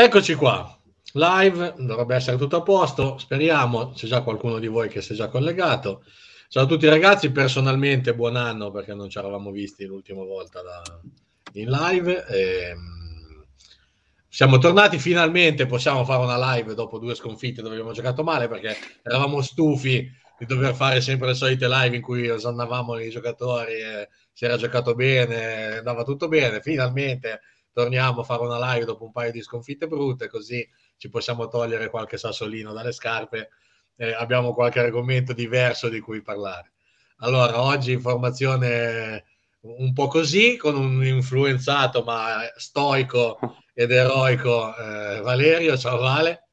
Eccoci qua, live, dovrebbe essere tutto a posto, speriamo, c'è già qualcuno di voi che si è già collegato. Ciao a tutti ragazzi, personalmente buon anno perché non ci eravamo visti l'ultima volta da, in live. E, ehm, siamo tornati finalmente, possiamo fare una live dopo due sconfitte dove abbiamo giocato male perché eravamo stufi di dover fare sempre le solite live in cui osannavamo i giocatori, e si era giocato bene, andava tutto bene, finalmente torniamo a fare una live dopo un paio di sconfitte brutte, così ci possiamo togliere qualche sassolino dalle scarpe e abbiamo qualche argomento diverso di cui parlare. Allora, oggi informazione un po' così, con un influenzato ma stoico ed eroico eh, Valerio. Ciao Vale.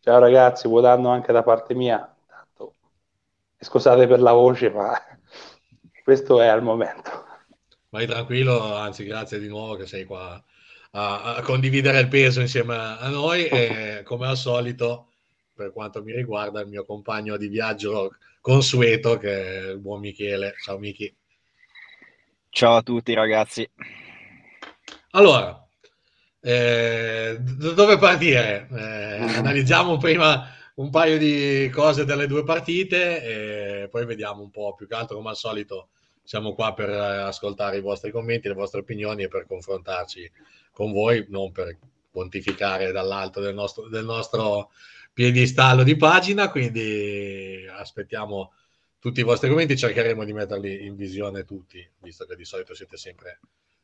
Ciao ragazzi, buon anno anche da parte mia. Scusate per la voce, ma questo è al momento vai tranquillo, anzi grazie di nuovo che sei qua a, a condividere il peso insieme a noi e come al solito, per quanto mi riguarda, il mio compagno di viaggio consueto che è il buon Michele. Ciao Michi. Ciao a tutti ragazzi. Allora, eh, dove partire? Eh, analizziamo prima un paio di cose delle due partite e poi vediamo un po' più che altro come al solito siamo qua per eh, ascoltare i vostri commenti, le vostre opinioni e per confrontarci con voi, non per pontificare dall'alto del nostro, del nostro piedistallo di pagina, quindi aspettiamo tutti i vostri commenti, cercheremo di metterli in visione tutti, visto che di solito siete sempre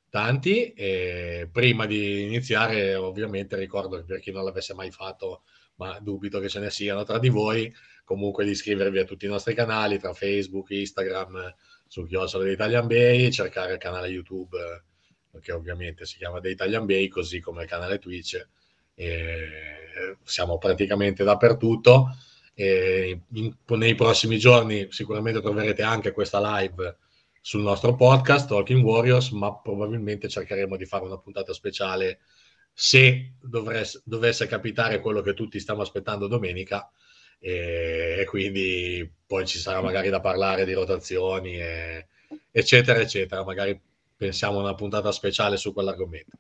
tanti. E prima di iniziare, ovviamente, ricordo che per chi non l'avesse mai fatto, ma dubito che ce ne siano tra di voi, comunque di iscrivervi a tutti i nostri canali, tra Facebook, Instagram, su Chiocciola di Italian Bay, cercare il canale YouTube eh, che ovviamente si chiama The Italian Bay, così come il canale Twitch. Siamo praticamente dappertutto. In, nei prossimi giorni sicuramente troverete anche questa live sul nostro podcast Talking Warriors, ma probabilmente cercheremo di fare una puntata speciale se dovesse, dovesse capitare quello che tutti stiamo aspettando domenica, e, e, quindi poi ci sarà magari da parlare di rotazioni, e, eccetera, eccetera. Magari pensiamo a una puntata speciale su quell'argomento.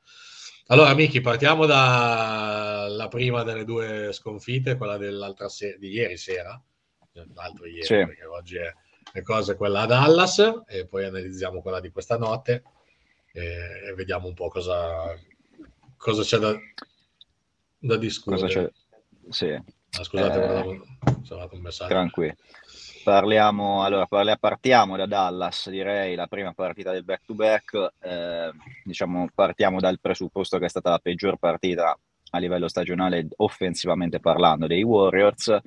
Allora, Miki, partiamo dalla prima delle due sconfitte, quella dell'altra se- di ieri sera, l'altro ieri, sì. perché oggi è le cose quella a Dallas, e poi analizziamo quella di questa notte e, e vediamo un po' cosa, cosa c'è da, da discutere. Cosa c'è? Sì. Ah, scusate, eh, un messaggio. Tranquillo. Parliamo, allora, parliamo, partiamo da Dallas, direi, la prima partita del back-to-back. Eh, diciamo, partiamo dal presupposto che è stata la peggior partita a livello stagionale, offensivamente parlando, dei Warriors.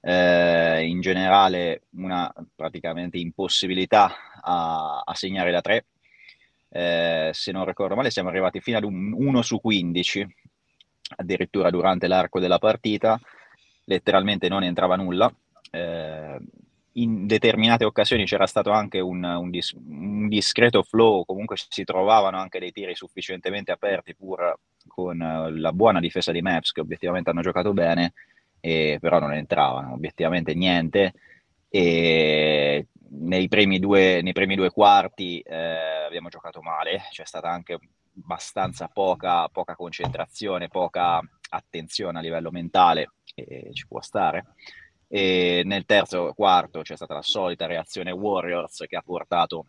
Eh, in generale, una praticamente impossibilità a, a segnare da tre. Eh, se non ricordo male, siamo arrivati fino ad un 1 su 15, addirittura durante l'arco della partita letteralmente non entrava nulla. Eh, in determinate occasioni c'era stato anche un, un, dis- un, discreto flow, comunque si trovavano anche dei tiri sufficientemente aperti pur con uh, la buona difesa di Maps che obiettivamente hanno giocato bene, e, però non entravano obiettivamente niente. E nei primi due, nei primi due quarti eh, abbiamo giocato male, c'è stata anche abbastanza poca, poca concentrazione, poca attenzione a livello mentale e ci può stare. E nel terzo quarto c'è stata la solita reazione Warriors che ha portato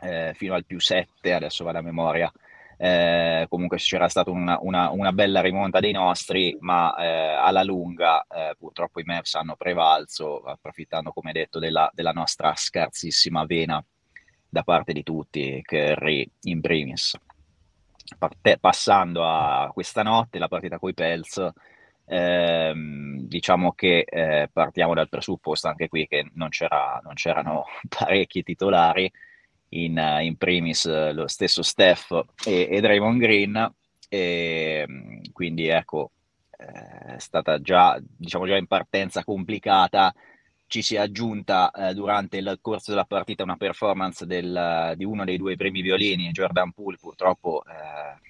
eh, fino al più 7, adesso va la memoria. Eh, comunque c'era stata una, una, una, bella rimonta dei nostri, ma eh, alla lunga eh, purtroppo i Mavs hanno prevalso, approfittando come detto della, della nostra scarsissima vena da parte di tutti, Curry in primis. Parte, passando a questa notte, la partita coi Pels, ehm, diciamo che eh, partiamo dal presupposto anche qui che non, c'era, non c'erano parecchi titolari, in, in primis lo stesso Steph e, e Draymond Green, e, ehm, quindi ecco, eh, è stata già, diciamo già in partenza complicata ci si è aggiunta eh, durante il corso della partita una performance del, di uno dei due primi violini, Jordan Poole, purtroppo eh,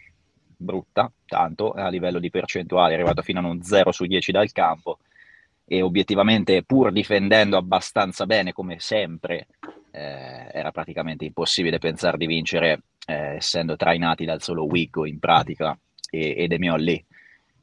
brutta, tanto a livello di percentuale, è arrivato fino a un 0 su 10 dal campo e obiettivamente pur difendendo abbastanza bene come sempre eh, era praticamente impossibile pensare di vincere eh, essendo trainati dal solo Wiggo in pratica e, e De Miolli.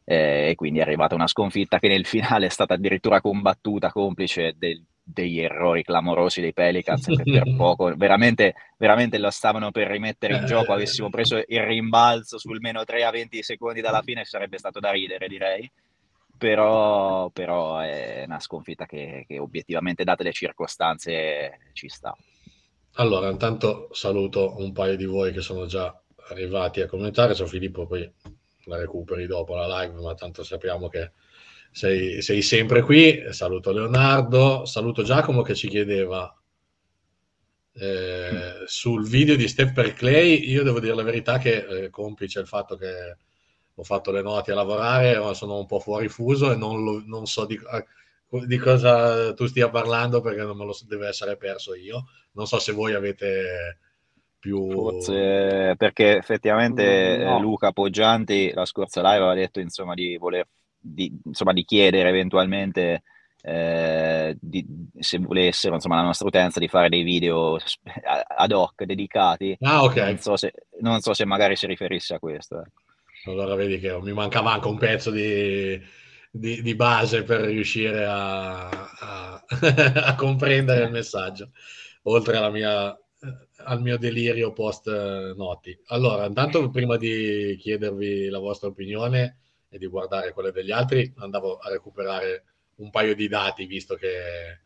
Eh, e quindi è arrivata una sconfitta che nel finale è stata addirittura combattuta complice del, degli errori clamorosi dei Pelicans che per poco veramente, veramente lo stavano per rimettere in gioco avessimo preso il rimbalzo sul meno 3 a 20 secondi dalla fine sarebbe stato da ridere direi. Però, però è una sconfitta che, che obiettivamente date le circostanze ci sta. Allora intanto saluto un paio di voi che sono già arrivati a commentare. Ciao Filippo poi la recuperi dopo la live ma tanto sappiamo che sei, sei sempre qui saluto Leonardo saluto Giacomo che ci chiedeva eh, sul video di Stepper Clay io devo dire la verità che eh, complice il fatto che ho fatto le notti a lavorare, sono un po' fuori fuso e non, lo, non so di, di, cosa tu stia parlando perché non me lo deve essere perso io. Non so se voi avete più... Forse perché effettivamente no. Luca Poggianti la scorsa live aveva detto insomma di voler di, insomma, di chiedere eventualmente eh, di, se volessero insomma, la nostra utenza di fare dei video ad hoc dedicati. Ah, okay. non, so se, non so se magari si riferisse a questo. Ecco. Allora vedi che mi mancava anche un pezzo di, di, di base per riuscire a, a, a, comprendere il messaggio, oltre alla mia, al mio delirio post noti. Allora, intanto prima di chiedervi la vostra opinione e di guardare quelle degli altri, andavo a recuperare un paio di dati, visto che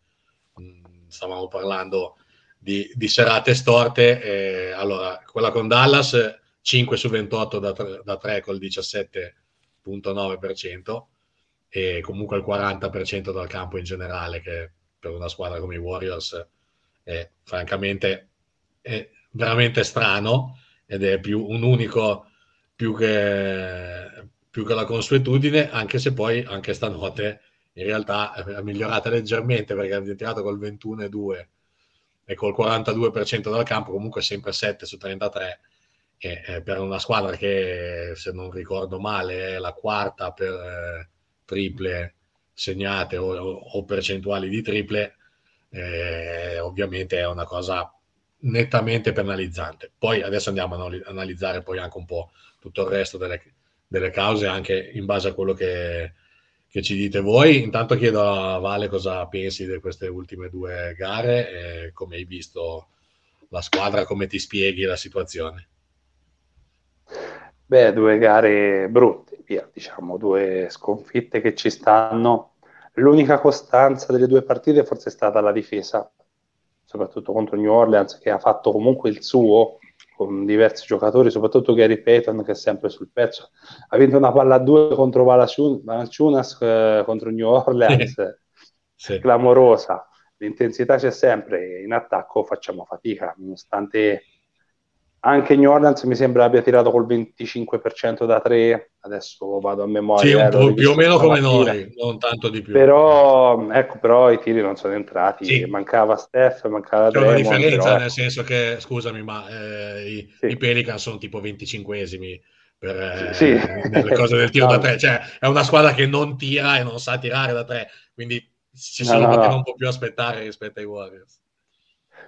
mh, stavamo parlando di, di serate storte. Eh, allora, quella con Dallas 5 su 28 da 3, da 3 col 17.9% e comunque il 40% dal campo in generale, che per una squadra come i Warriors è francamente è veramente strano ed è più un unico più che, più che la consuetudine, anche se poi anche stanotte in realtà è migliorata leggermente perché ha tirato col 21,2 e col 42% dal campo, comunque sempre 7 su 33 che eh, per una squadra che, se non ricordo male, è la quarta per eh, triple segnate o, o, percentuali di triple, eh, ovviamente è una cosa nettamente penalizzante. Poi adesso andiamo a analizzare poi anche un po' tutto il resto delle, delle cause, anche in base a quello che, che, ci dite voi. Intanto chiedo a Vale cosa pensi di queste ultime due gare e come hai visto la squadra, come ti spieghi la situazione. Beh, due gare brutte, via, diciamo, due sconfitte che ci stanno. L'unica costanza delle due partite forse è stata la difesa, soprattutto contro New Orleans, che ha fatto comunque il suo con diversi giocatori, soprattutto Gary Payton che è sempre sul pezzo. Ha vinto una palla a due contro Valanciunas eh, contro New Orleans, sì. clamorosa. L'intensità c'è sempre, in attacco facciamo fatica, nonostante anche New Orleans mi sembra abbia tirato col 25% da 3 adesso vado a memoria sì, eh, più o meno come noi non tanto di più però ecco però i tiri non sono entrati sì. mancava Steph mancava c'è una differenza però... nel senso che scusami ma eh, i, sì. i Pelican sono tipo 25esimi per eh, sì. nelle cose del tiro no. da 3 cioè è una squadra che non tira e non sa tirare da 3 quindi ci sono no, no, no. un po' più aspettare rispetto ai Warriors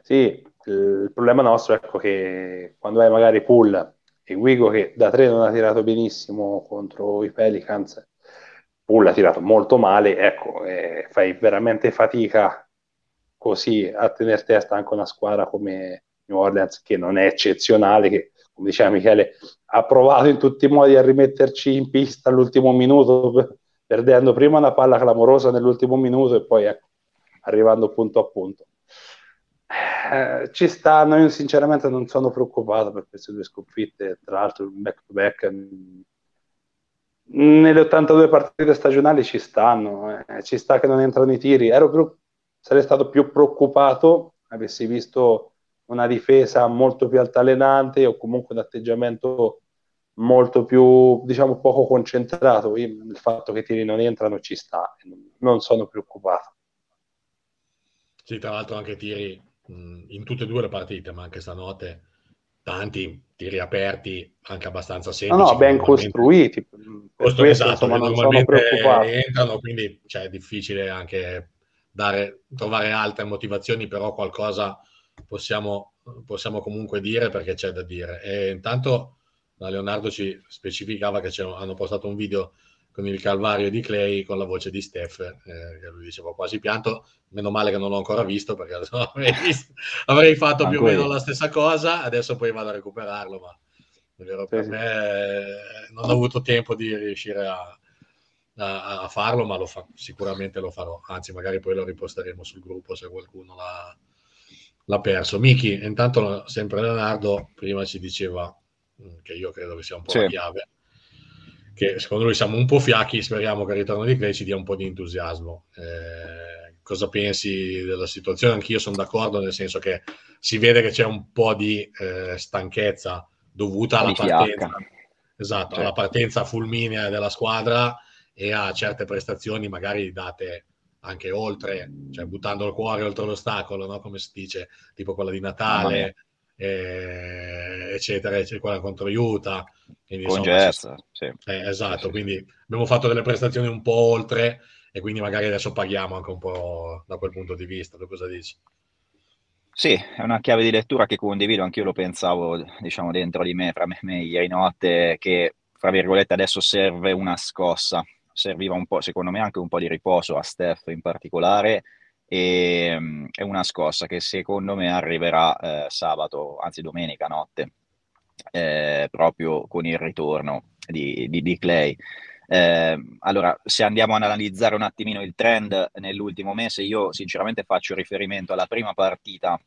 sì, il problema nostro è ecco, che quando hai magari Pull e Wigo che da tre non ha tirato benissimo contro i Pelicans, Pull ha tirato molto male, ecco, eh, fai veramente fatica così a tenere testa anche una squadra come New Orleans che non è eccezionale, che come diceva Michele ha provato in tutti i modi a rimetterci in pista all'ultimo minuto, perdendo prima una palla clamorosa nell'ultimo minuto e poi ecco, arrivando punto a punto. Eh, ci stanno, io sinceramente non sono preoccupato per queste due sconfitte, tra l'altro back to back mm, nelle 82 partite stagionali ci stanno, eh, ci sta che non entrano i tiri, Ero più, sarei stato più preoccupato avessi visto una difesa molto più altalenante o comunque un atteggiamento molto più, diciamo, poco concentrato. Io, il fatto che i tiri non entrano ci sta, non sono preoccupato. Sì, tra l'altro anche tiri in tutte e due le partite, ma anche stanotte tanti tiri aperti anche abbastanza semplici. No, no ben costruiti. Questo, esatto, insomma, non normalmente entrano, quindi cioè, è difficile anche dare, trovare altre motivazioni, però qualcosa possiamo, possiamo comunque dire perché c'è da dire. E intanto Leonardo ci specificava che hanno postato un video con il calvario di Clay con la voce di Steph, eh, che lui diceva quasi pianto, meno male che non l'ho ancora visto perché avrei, visto, avrei fatto più o meno la stessa cosa, adesso poi vado a recuperarlo, ma è vero, per sì, me sì. non ho avuto tempo di riuscire a, a, a farlo, ma lo fa, sicuramente lo farò, anzi magari poi lo riposteremo sul gruppo se qualcuno l'ha, l'ha perso. Miki, intanto sempre Leonardo prima ci diceva mm, che io credo che sia un po' sì. la chiave che secondo lui siamo un po' fiacchi, speriamo che il ritorno di Clay ci dia un po' di entusiasmo. Eh, cosa pensi della situazione? Anch'io sono d'accordo, nel senso che si vede che c'è un po' di eh, stanchezza dovuta alla partenza, esatto, alla certo. partenza fulminea della squadra e a certe prestazioni magari date anche oltre, cioè buttando il cuore oltre l'ostacolo, no? come si dice, tipo quella di Natale, eh, eccetera, eccetera, quella contro Utah. Quindi, Con insomma, Jazz, sì. eh, esatto, sì, quindi abbiamo fatto delle prestazioni un po' oltre e quindi magari adesso paghiamo anche un po' da quel punto di vista. Tu cosa dici? Sì, è una chiave di lettura che condivido, anch'io lo pensavo, diciamo, dentro di me, fra me, me ieri notte, che, fra virgolette, adesso serve una scossa. Serviva un po', secondo me, anche un po' di riposo a Steph in particolare, e ehm, è una scossa che secondo me arriverà eh, sabato, anzi domenica notte, eh, proprio con il ritorno di, di, di Clay. Eh, allora, se andiamo ad analizzare un attimino il trend nell'ultimo mese, io sinceramente faccio riferimento alla prima partita,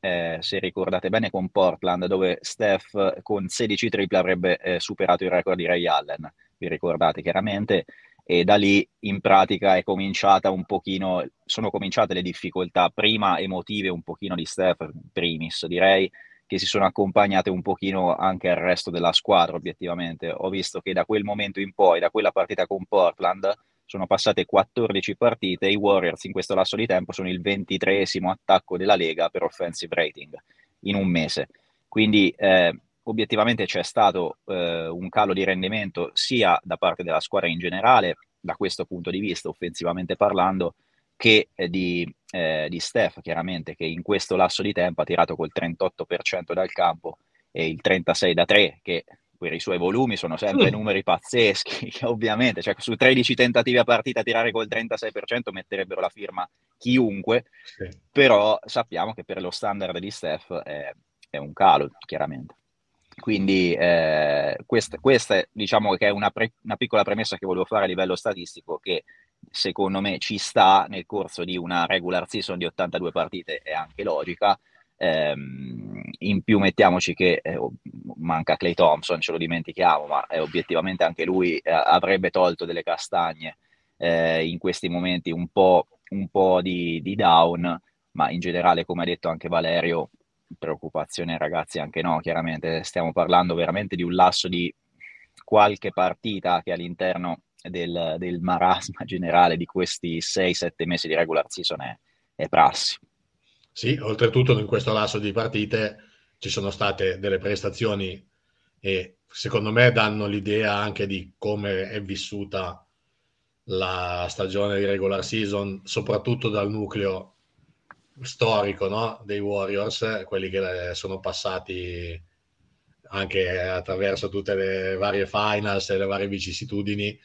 eh, se ricordate bene, con Portland, dove Steph con 16 triple avrebbe eh, superato il record di Ray Allen, vi ricordate chiaramente, e da lì in pratica è cominciata un pochino, sono cominciate le difficoltà prima emotive un pochino di Steph, primis direi, che si sono accompagnate un pochino anche al resto della squadra obiettivamente. Ho visto che da quel momento in poi, da quella partita con Portland, sono passate 14 partite, i Warriors in questo lasso di tempo sono il 23 attacco della Lega per offensive rating in un mese. Quindi eh, obiettivamente c'è stato eh, un calo di rendimento sia da parte della squadra in generale, da questo punto di vista, offensivamente parlando, che eh, di, eh, di Steph, chiaramente, che in questo lasso di tempo ha tirato col 38% dal campo e il 36% da 3, che per i suoi volumi sono sempre numeri pazzeschi, ovviamente, cioè su 13 tentativi a partita tirare col 36% metterebbero la firma chiunque, sì. però sappiamo che per lo standard di Steph è, è un calo, chiaramente. Quindi eh, questa, questa, diciamo che è una, pre, una, piccola premessa che volevo fare a livello statistico che secondo me ci sta nel corso di una regular season di 82 partite, è anche logica. Eh, in più mettiamoci che eh, manca Clay Thompson, ce lo dimentichiamo, ma eh, obiettivamente anche lui eh, avrebbe tolto delle castagne eh, in questi momenti un po', un po di, di down, ma in generale, come ha detto anche Valerio, preoccupazione ragazzi anche no, chiaramente stiamo parlando veramente di un lasso di qualche partita che all'interno del, del marasma generale di questi 6-7 mesi di regular season è, è prassi. Sì, oltretutto in questo lasso di partite ci sono state delle prestazioni e secondo me danno l'idea anche di come è vissuta la stagione di regular season, soprattutto dal nucleo storico no? dei Warriors, quelli che sono passati anche attraverso tutte le varie finals e le varie vicissitudini,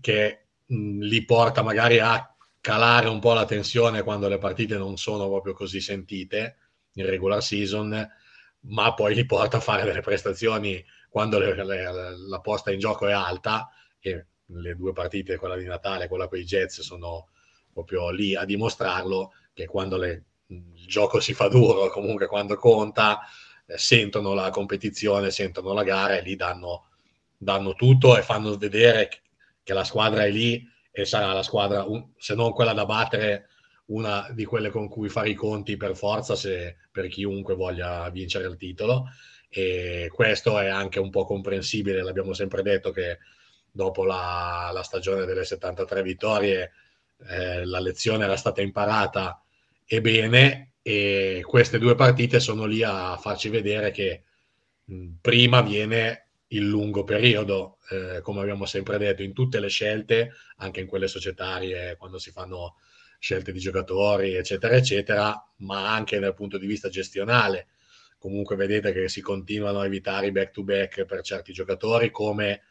che mh, li porta magari a calare un po' la tensione quando le partite non sono proprio così sentite in regular season, ma poi li porta a fare delle prestazioni quando le, le, la posta in gioco è alta e le due partite, quella di Natale e quella con i Jets, sono proprio lì a dimostrarlo che quando le, il gioco si fa duro, comunque quando conta, eh, sentono la competizione, sentono la gara e lì danno, danno tutto e fanno vedere che la squadra è lì e sarà la squadra, un, se non quella da battere, una di quelle con cui fare i conti per forza se, per chiunque voglia vincere il titolo. E questo è anche un po' comprensibile, l'abbiamo sempre detto che dopo la, la stagione delle 73 vittorie eh, la lezione era stata imparata e bene e queste due partite sono lì a farci vedere che prima viene il lungo periodo, eh, come abbiamo sempre detto, in tutte le scelte, anche in quelle societarie, quando si fanno scelte di giocatori, eccetera, eccetera, ma anche dal punto di vista gestionale, comunque vedete che si continuano a evitare i back-to-back per certi giocatori, come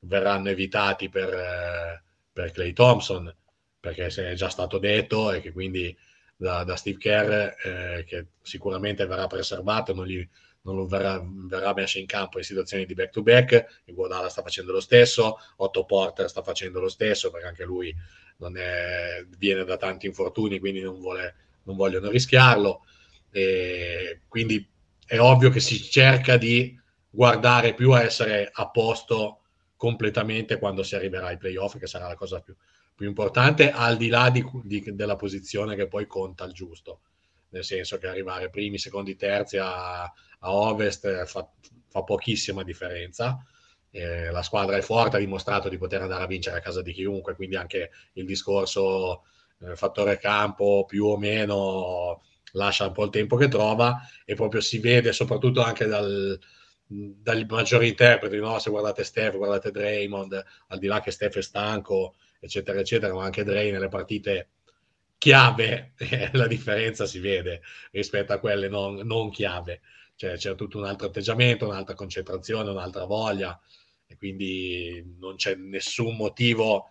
verranno evitati per, eh, per Clay Thompson, perché se è già stato detto e che quindi da, da Steve Kerr, eh, che sicuramente verrà preservato, non, gli, non verrà, verrà, messo in campo in situazioni di back-to-back, il Guadala sta facendo lo stesso, Otto Porter sta facendo lo stesso, perché anche lui è, viene da tanti infortuni, quindi non, vuole, non vogliono rischiarlo. E quindi è ovvio che si cerca di guardare più a essere a posto completamente quando si arriverà ai playoff, che sarà la cosa più, più importante, al di là di, di, della posizione che poi conta il giusto. Nel senso che arrivare primi, secondi, terzi a, a ovest fa, fa, pochissima differenza. Eh, la squadra è forte, ha dimostrato di poter andare a vincere a casa di chiunque, quindi anche il discorso eh, fattore campo più o meno lascia un po' il tempo che trova e proprio si vede soprattutto anche dal, dagli maggiori interpreti, no? se guardate Steph, guardate Draymond, al di là che Steph è stanco, eccetera, eccetera, ma anche Dray nelle partite chiave, la differenza si vede rispetto a quelle non, non chiave, cioè c'è tutto un altro atteggiamento, un'altra concentrazione, un'altra voglia e quindi non c'è nessun motivo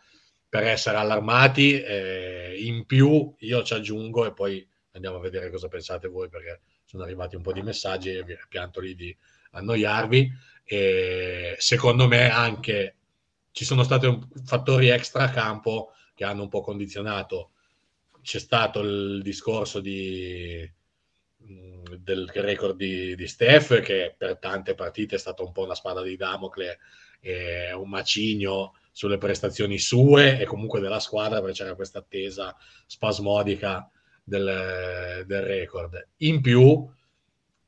per essere allarmati. Eh, in più io ci aggiungo e poi andiamo a vedere cosa pensate voi perché sono arrivati un po' di messaggi e vi pianto lì di annoiarvi. E secondo me anche ci sono stati fattori extra campo che hanno un po' condizionato. C'è stato il discorso di, del record di, di Steph, che per tante partite è stata un po' una spada di Damocle, e un macigno sulle prestazioni sue e comunque della squadra, perché c'era questa attesa spasmodica del, del record. In più,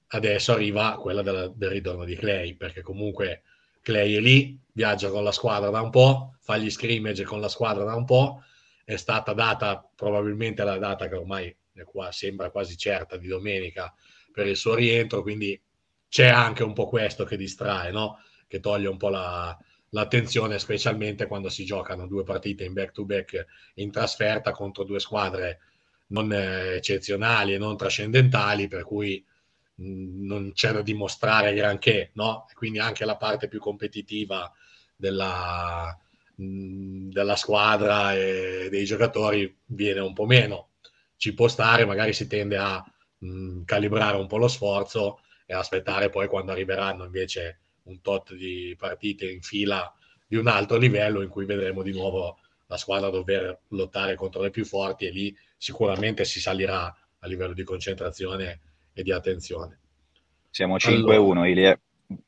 adesso arriva quella della, del ritorno di Clay, perché comunque Clay è lì, viaggia con la squadra da un po', fa gli scrimmage con la squadra da un po', è stata data probabilmente la data che ormai qua, sembra quasi certa di domenica per il suo rientro, quindi c'è anche un po' questo che distrae, no? che toglie un po' la, l'attenzione, specialmente quando si giocano due partite in back-to-back in trasferta contro due squadre non eh, eccezionali e non trascendentali, per cui non c'è da dimostrare granché, no? Quindi anche la parte più competitiva della, della squadra e dei giocatori viene un po' meno. Ci può stare, magari si tende a mh, calibrare un po' lo sforzo e aspettare poi quando arriveranno invece un tot di partite in fila di un alto livello in cui vedremo di nuovo la squadra dover lottare contro le più forti e lì sicuramente si salirà a livello di concentrazione e di attenzione. Siamo 5-1 allora, Ilie,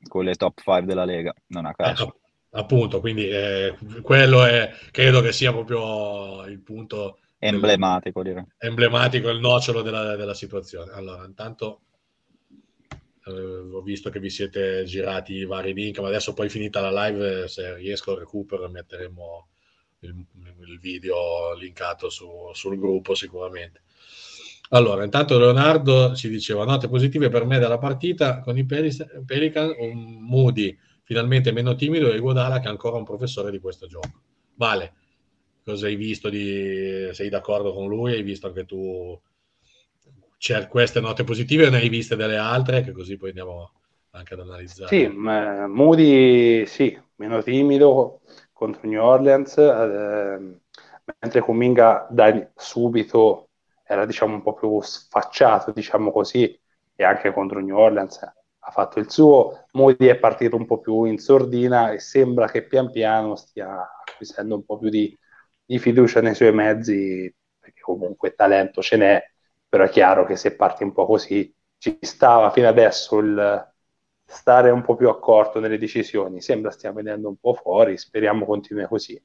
con le top 5 della Lega, non a caso. Eh, appunto, quindi eh, quello è, credo che sia proprio il punto emblematico, del, direi. emblematico, il nocciolo della, della situazione. Allora, intanto eh, ho visto che vi siete girati i vari link, ma adesso poi finita la live, se riesco recupero metteremo il, il, video linkato su, sul gruppo sicuramente. Allora, intanto Leonardo ci diceva note positive per me della partita con i Pelican, un Moody finalmente meno timido e Guadala che è ancora un professore di questo gioco. Vale, cosa hai visto di... sei d'accordo con lui? Hai visto anche tu c'è queste note positive o ne hai viste delle altre che così poi andiamo anche ad analizzare? Sì, Moody sì, meno timido contro New Orleans, eh, mentre Cominga da subito era diciamo un po' più sfacciato, diciamo così, e anche contro New Orleans ha fatto il suo. Moody è partito un po' più in sordina e sembra che pian piano stia acquisendo un po' più di, di fiducia nei suoi mezzi, perché comunque talento ce n'è però è chiaro che se parti un po' così ci stava fino adesso il stare un po' più accorto nelle decisioni, sembra stia venendo un po' fuori, speriamo continui così.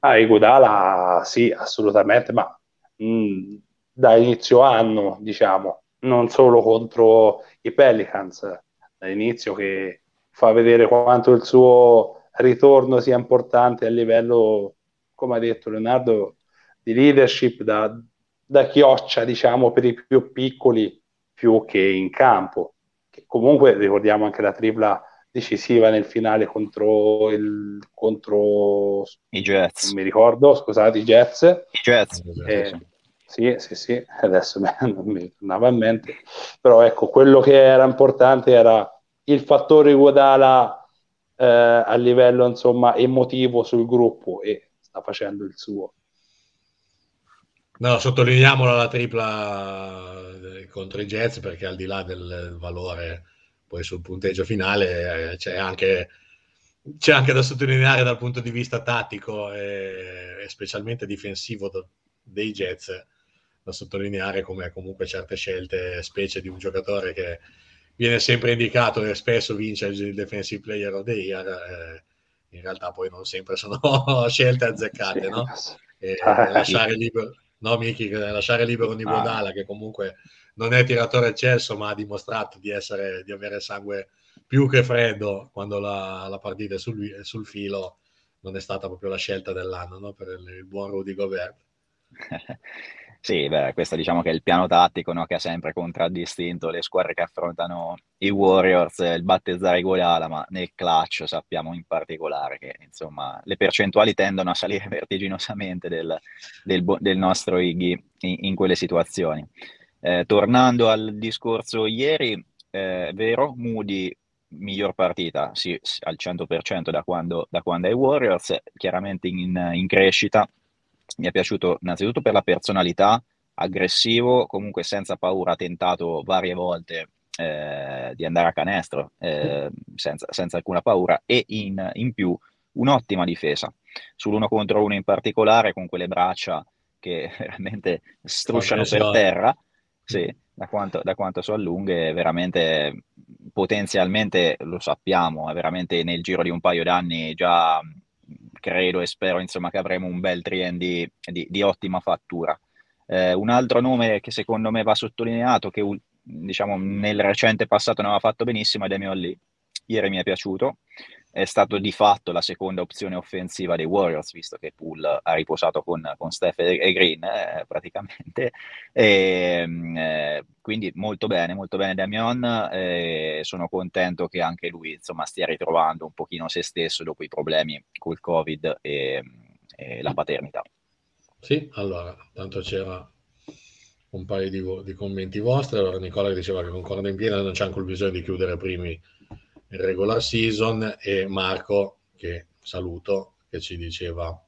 Ah, Igudala sì, assolutamente, ma mh, mm, da inizio anno, diciamo, non solo contro i Pelicans, dall'inizio che fa vedere quanto il suo ritorno sia importante a livello, come ha detto Leonardo, di leadership da, da chioccia, diciamo, per i più piccoli più che in campo. Che comunque ricordiamo anche la tripla decisiva nel finale contro, il, contro i Jets. Mi ricordo, scusate, i Jets. I Jets. Eh, Sì, sì, sì, adesso non mi tornava in mente, però ecco, quello che era importante era il fattore Guadala eh, a livello insomma emotivo sul gruppo e sta facendo il suo. No, sottolineiamola la tripla eh, contro i Jets perché al di là del valore poi sul punteggio finale eh, c'è anche, c'è anche da sottolineare dal punto di vista tattico e, e specialmente difensivo dei Jets da sottolineare come comunque certe scelte, specie di un giocatore che viene sempre indicato e spesso vince il Defensive Player of the Year, eh, in realtà poi non sempre sono scelte azzeccate, no? E, ah, lasciare libero, no, Miki, lasciare libero Nibodala, ah. che comunque non è tiratore eccelso, ma ha dimostrato di, essere, di avere sangue più che freddo quando la, la partita è sul, è sul, filo, non è stata proprio la scelta dell'anno no? per il, il buon Rudy Gobert. Sì, beh, questo diciamo che è il piano tattico no, che ha sempre contraddistinto le squadre che affrontano i Warriors, il battezzare Guadala, ma nel clutch sappiamo in particolare che insomma le percentuali tendono a salire vertiginosamente del, del, del nostro Iggy in, in, quelle situazioni. Eh, tornando al discorso ieri, eh, vero, Moody miglior partita sì, al 100% da quando, da quando è Warriors, chiaramente in, in crescita, mi è piaciuto innanzitutto per la personalità, aggressivo, comunque senza paura, ha tentato varie volte eh, di andare a canestro eh, senza, senza, alcuna paura e in, in, più un'ottima difesa. Sull'uno contro uno in particolare con quelle braccia che veramente strusciano per terra sì, da quanto, da quanto sono lunghe veramente potenzialmente lo sappiamo è veramente nel giro di un paio d'anni già credo e spero insomma, che avremo un bel trien di, di, di ottima fattura. Eh, un altro nome che secondo me va sottolineato, che diciamo, nel recente passato non aveva fatto benissimo, è Damian Lee. Ieri mi è piaciuto, è stato di fatto la seconda opzione offensiva dei Warriors, visto che Poole ha riposato con, con Steph e Green eh, praticamente. E, ehm, eh, quindi molto bene, molto bene Damian. Eh, sono contento che anche lui insomma, stia ritrovando un pochino se stesso dopo i problemi col Covid e, e la paternità. Sì, allora, tanto c'era un paio di, di commenti vostri. Allora, Nicola diceva che concorda in pieno, non c'è il bisogno di chiudere primi regular season e Marco, che saluto, che ci diceva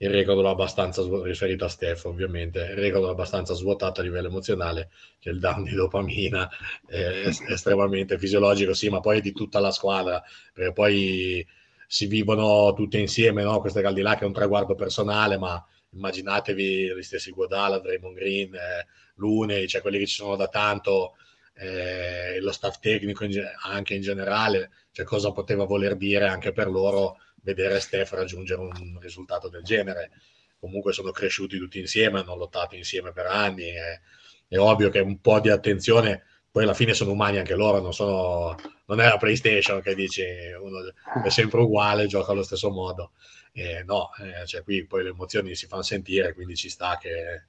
il record abbastanza riferito a Steph ovviamente, il record abbastanza svuotato a livello emozionale, che il down di dopamina è estremamente fisiologico, sì, ma poi di tutta la squadra, perché poi si vivono tutte insieme, no? Queste caldi là che è un traguardo personale, ma immaginatevi gli stessi Guadala, Draymond Green, eh, Lune, cioè quelli che ci sono da tanto, eh, lo staff tecnico in, anche in generale, cioè cosa poteva voler dire anche per loro vedere Steph raggiungere un risultato del genere. Comunque sono cresciuti tutti insieme, hanno lottato insieme per anni, è, è ovvio che un po' di attenzione, poi alla fine sono umani anche loro, non, sono, non è la PlayStation che dici uno è sempre uguale, gioca allo stesso modo. Eh, no, eh, cioè qui poi le emozioni si fanno sentire, quindi ci sta che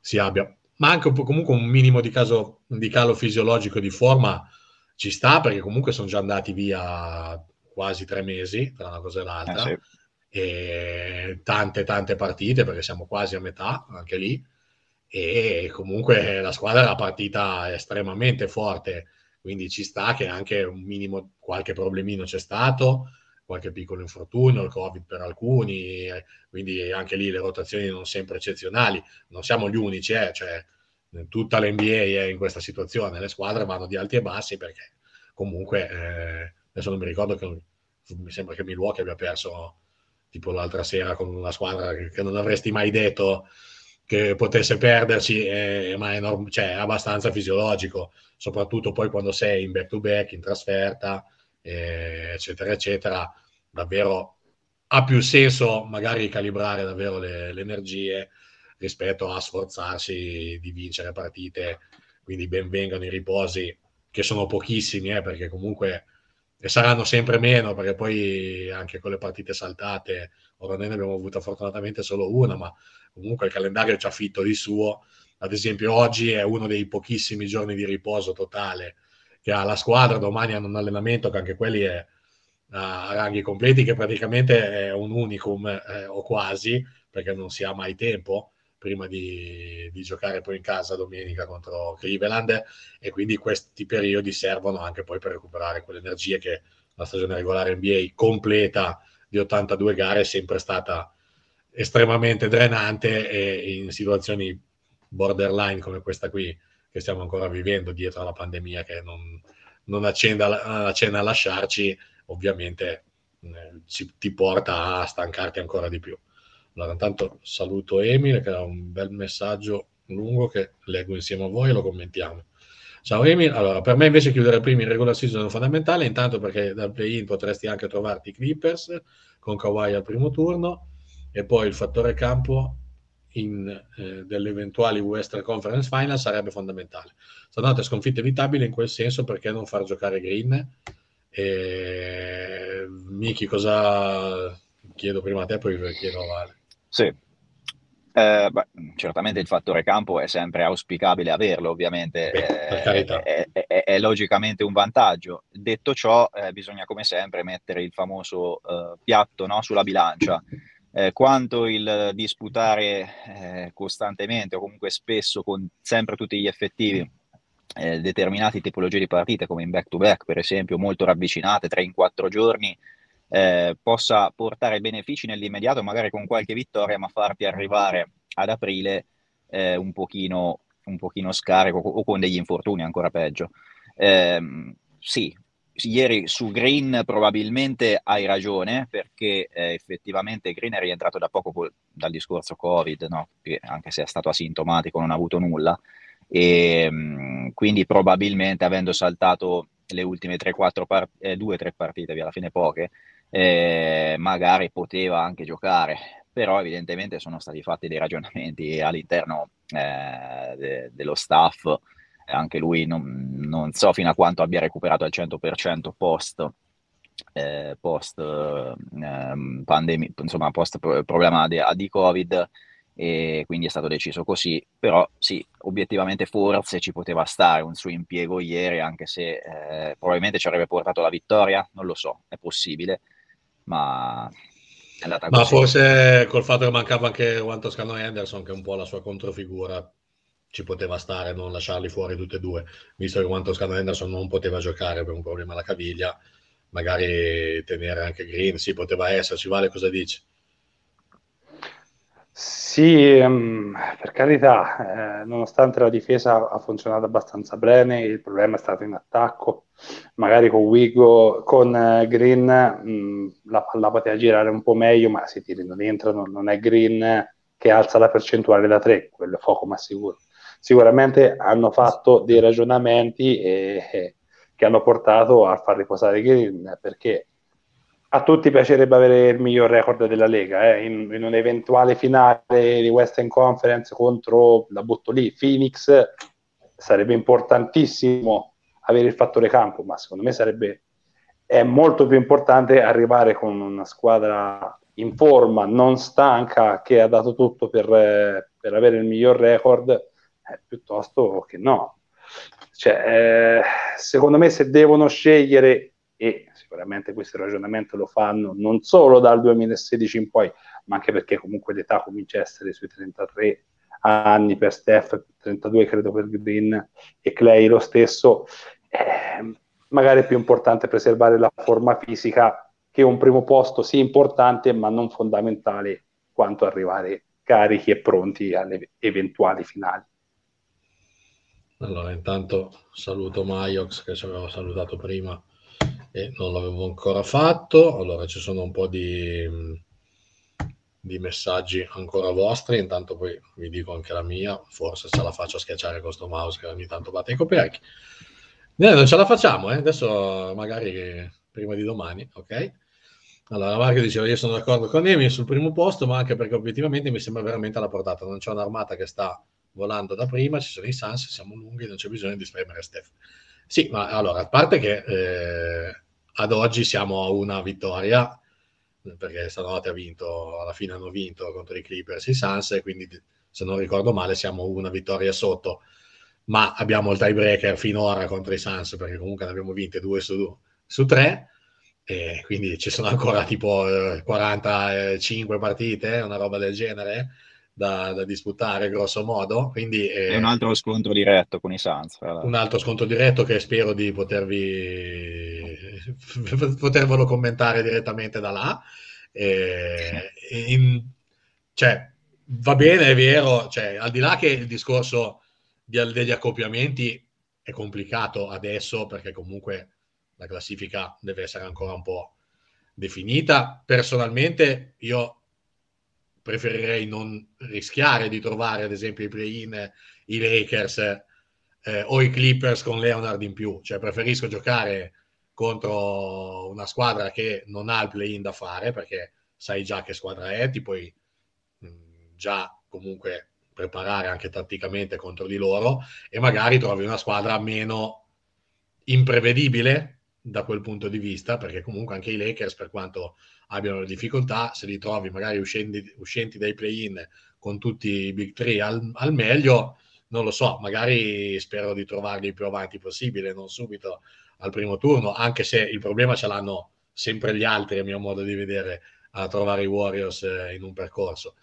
si abbia ma anche un comunque un minimo di, caso, di calo fisiologico di forma ci sta perché comunque sono già andati via quasi tre mesi tra una cosa e l'altra. Eh sì. e tante tante partite perché siamo quasi a metà anche lì. E comunque la squadra era partita estremamente forte quindi ci sta che anche un minimo qualche problemino c'è stato qualche piccolo infortunio, il Covid per alcuni, eh, quindi anche lì le rotazioni non sempre eccezionali. Non siamo gli unici, eh, cioè tutta l'NBA è in questa situazione, le squadre vanno di alti e bassi perché comunque eh, adesso non mi ricordo che mi sembra che Milwaukee abbia perso tipo l'altra sera con una squadra che, non avresti mai detto che potesse perderci, eh, ma è, norm- cioè, è abbastanza fisiologico, soprattutto poi quando sei in back to back, in trasferta, eh, eccetera, eccetera, davvero ha più senso magari calibrare davvero le, le energie rispetto a sforzarsi di vincere partite. Quindi benvengano i riposi, che sono pochissimi, eh, perché comunque e saranno sempre meno, perché poi anche con le partite saltate, ora noi ne abbiamo avuta fortunatamente solo una, ma comunque il calendario ci ha fitto di suo. Ad esempio, oggi è uno dei pochissimi giorni di riposo totale che ha la squadra, domani hanno un allenamento che anche quelli è a ranghi completi, che praticamente è un unicum eh, o quasi, perché non si ha mai tempo prima di, di, giocare poi in casa domenica contro Cleveland. E quindi questi periodi servono anche poi per recuperare quelle energie che la stagione regolare NBA completa di 82 gare è sempre stata estremamente drenante e in situazioni borderline come questa qui che stiamo ancora vivendo dietro alla pandemia che non, non accenda, a lasciarci, ovviamente eh, ci, ti porta a stancarti ancora di più. Allora, intanto saluto Emile che ha un bel messaggio lungo che leggo insieme a voi e lo commentiamo. Ciao Emil, allora per me invece chiudere prima in regular season è fondamentale, intanto perché dal play-in potresti anche trovarti Clippers con Kawhi al primo turno e poi il fattore campo eh, delle eventuali Western Conference Final sarebbe fondamentale. Sono sconfitte evitabili in quel senso perché non far giocare Green. E... Miki, cosa chiedo prima a te, poi chiedo a Vale. Sì, eh, beh, certamente il fattore campo è sempre auspicabile averlo, ovviamente, Beh, eh, è, è, è, logicamente un vantaggio. Detto ciò, eh, bisogna come sempre mettere il famoso eh, piatto no, sulla bilancia. Eh, quanto il disputare eh, costantemente o comunque spesso con sempre tutti gli effettivi determinate tipologie di partite, come in back-to-back, per esempio, molto ravvicinate, 3 in 4 giorni, eh, possa portare benefici nell'immediato, magari con qualche vittoria, ma farti arrivare ad aprile eh, un, pochino, un pochino scarico o con degli infortuni ancora peggio. Eh, sì, ieri su Green probabilmente hai ragione perché eh, effettivamente Green è rientrato da poco col, dal discorso Covid, no? anche se è stato asintomatico, non ha avuto nulla e mh, quindi probabilmente avendo saltato le ultime 3-4 part- eh, 2-3 partite, via alla fine poche, eh, magari poteva anche giocare, però evidentemente sono stati fatti dei ragionamenti all'interno eh, de- dello staff, anche lui non, non, so fino a quanto abbia recuperato al 100% post. Eh, post ehm, pandemia, insomma, post problema di, di Covid, e quindi è stato deciso così, però sì, obiettivamente forse ci poteva stare un suo impiego ieri, anche se eh, probabilmente ci avrebbe portato la vittoria, non lo so, è possibile, ma è andata così. Ma forse col fatto che mancava anche Juan Toscano Anderson, che è un po' la sua controfigura, ci poteva stare non lasciarli fuori tutti e due, visto che Juan Toscano e Anderson non poteva giocare per un problema alla caviglia, magari tenere anche Green, sì, poteva esserci, Vale cosa dici? Sì, um, per carità, eh, nonostante la difesa ha funzionato abbastanza bene, il problema è stato in attacco. Magari con Wigo, con uh, Green mh, mm, la palla poteva girare un po' meglio, ma se i tiri non non è Green che alza la percentuale da 3, quello è poco ma sicuro. Sicuramente hanno fatto dei ragionamenti e, e, che hanno portato a far riposare Green perché a tutti piacerebbe avere il miglior record della Lega eh? in, in un'eventuale finale di Western Conference contro la butto lì, Phoenix sarebbe importantissimo avere il fattore campo ma secondo me sarebbe è molto più importante arrivare con una squadra in forma, non stanca, che ha dato tutto per, per avere il miglior record, eh, piuttosto che no. Cioè, eh, secondo me se devono scegliere, e sicuramente questo ragionamento lo fanno non solo dal 2016 in poi, ma anche perché comunque l'età comincia a essere sui 33 anni per Steph, 32 credo per Green e Clay lo stesso, eh, magari è più importante preservare la forma fisica che un primo posto sia importante ma non fondamentale quanto arrivare carichi e pronti alle eventuali finali. Allora, intanto saluto Maiox che ci avevo salutato prima e non l'avevo ancora fatto. Allora ci sono un po' di, di messaggi ancora vostri, intanto poi vi dico anche la mia, forse ce la faccio schiacciare con questo mouse che ogni tanto batte i coperchi. No, non ce la facciamo, eh? adesso magari prima di domani, ok? Allora, Mario diceva, io sono d'accordo con Emi sul primo posto, ma anche perché obiettivamente mi sembra veramente alla portata. Non c'è un'armata che sta volando da prima, ci sono i Sans, siamo lunghi, non c'è bisogno di spremere Steph. Sì, ma allora, a parte che eh, ad oggi siamo a una vittoria, perché stanotte ha vinto, alla fine hanno vinto contro i Clippers i Suns, e quindi se non ricordo male siamo una vittoria sotto, ma abbiamo il tiebreaker finora contro i Suns, perché comunque ne abbiamo vinte due su, su tre, e quindi ci sono ancora tipo 45 partite, una roba del genere, da, da disputare grosso modo. Quindi, eh, è un altro scontro diretto con i Suns. Un altro scontro diretto che spero di potervi potervelo commentare direttamente da là. Eh, in, cioè, va bene, è vero, cioè, al di là che il discorso di, degli accoppiamenti è complicato adesso perché comunque la classifica deve essere ancora un po' definita. Personalmente io preferirei non rischiare di trovare ad esempio i play-in, i Lakers eh, o i Clippers con Leonard in più, cioè preferisco giocare contro una squadra che non ha il play-in da fare perché sai già che squadra è, ti puoi mh, già comunque preparare anche tatticamente contro di loro e magari trovi una squadra meno imprevedibile da quel punto di vista, perché comunque anche i Lakers, per quanto abbiano difficoltà, se li trovi magari uscenti, uscenti dai play-in con tutti i big three al, al, meglio, non lo so, magari spero di trovarli più avanti possibile, non subito al primo turno, anche se il problema ce l'hanno sempre gli altri, a mio modo di vedere, a trovare i Warriors eh, in un percorso.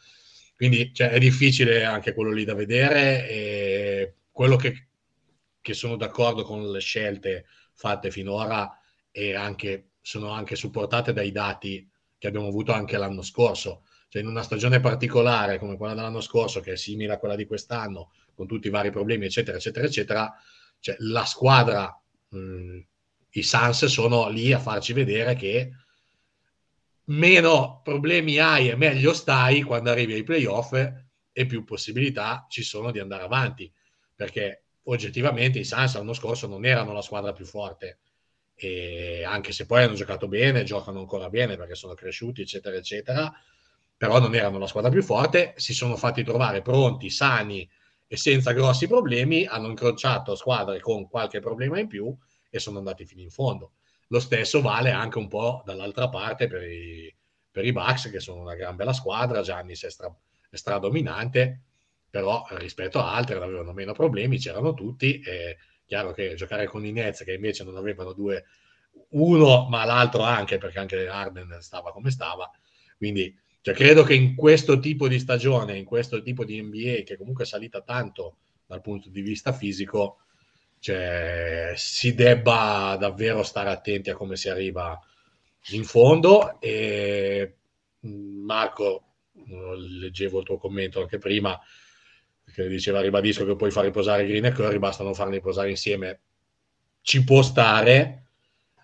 Quindi cioè, è difficile anche quello lì da vedere e quello che, che sono d'accordo con le scelte fatte finora e anche, sono anche supportate dai dati che abbiamo avuto anche l'anno scorso. Cioè in una stagione particolare come quella dell'anno scorso, che è simile a quella di quest'anno, con tutti i vari problemi, eccetera, eccetera, eccetera, cioè la squadra, mh, i Sans sono lì a farci vedere che meno problemi hai e meglio stai quando arrivi ai playoff e più possibilità ci sono di andare avanti. Perché oggettivamente i Suns l'anno scorso non erano la squadra più forte, e anche se poi hanno giocato bene, giocano ancora bene perché sono cresciuti, eccetera, eccetera, però non erano la squadra più forte, si sono fatti trovare pronti, sani e senza grossi problemi, hanno incrociato squadre con qualche problema in più e sono andati fino in fondo. Lo stesso vale anche un po' dall'altra parte per i, per i Bucks, che sono una gran bella squadra, Giannis è, stra, è stradominante, però rispetto a altre avevano meno problemi, c'erano tutti. È chiaro che giocare con i Nets, che invece non avevano due, uno, ma l'altro anche, perché anche Arden stava come stava. Quindi cioè, credo che in questo tipo di stagione, in questo tipo di NBA, che comunque è salita tanto dal punto di vista fisico, cioè, si debba davvero stare attenti a come si arriva in fondo. E Marco, leggevo il tuo commento anche prima, che diceva ribadisco che puoi far riposare Green e Curry, basta non farli riposare insieme. Ci può stare,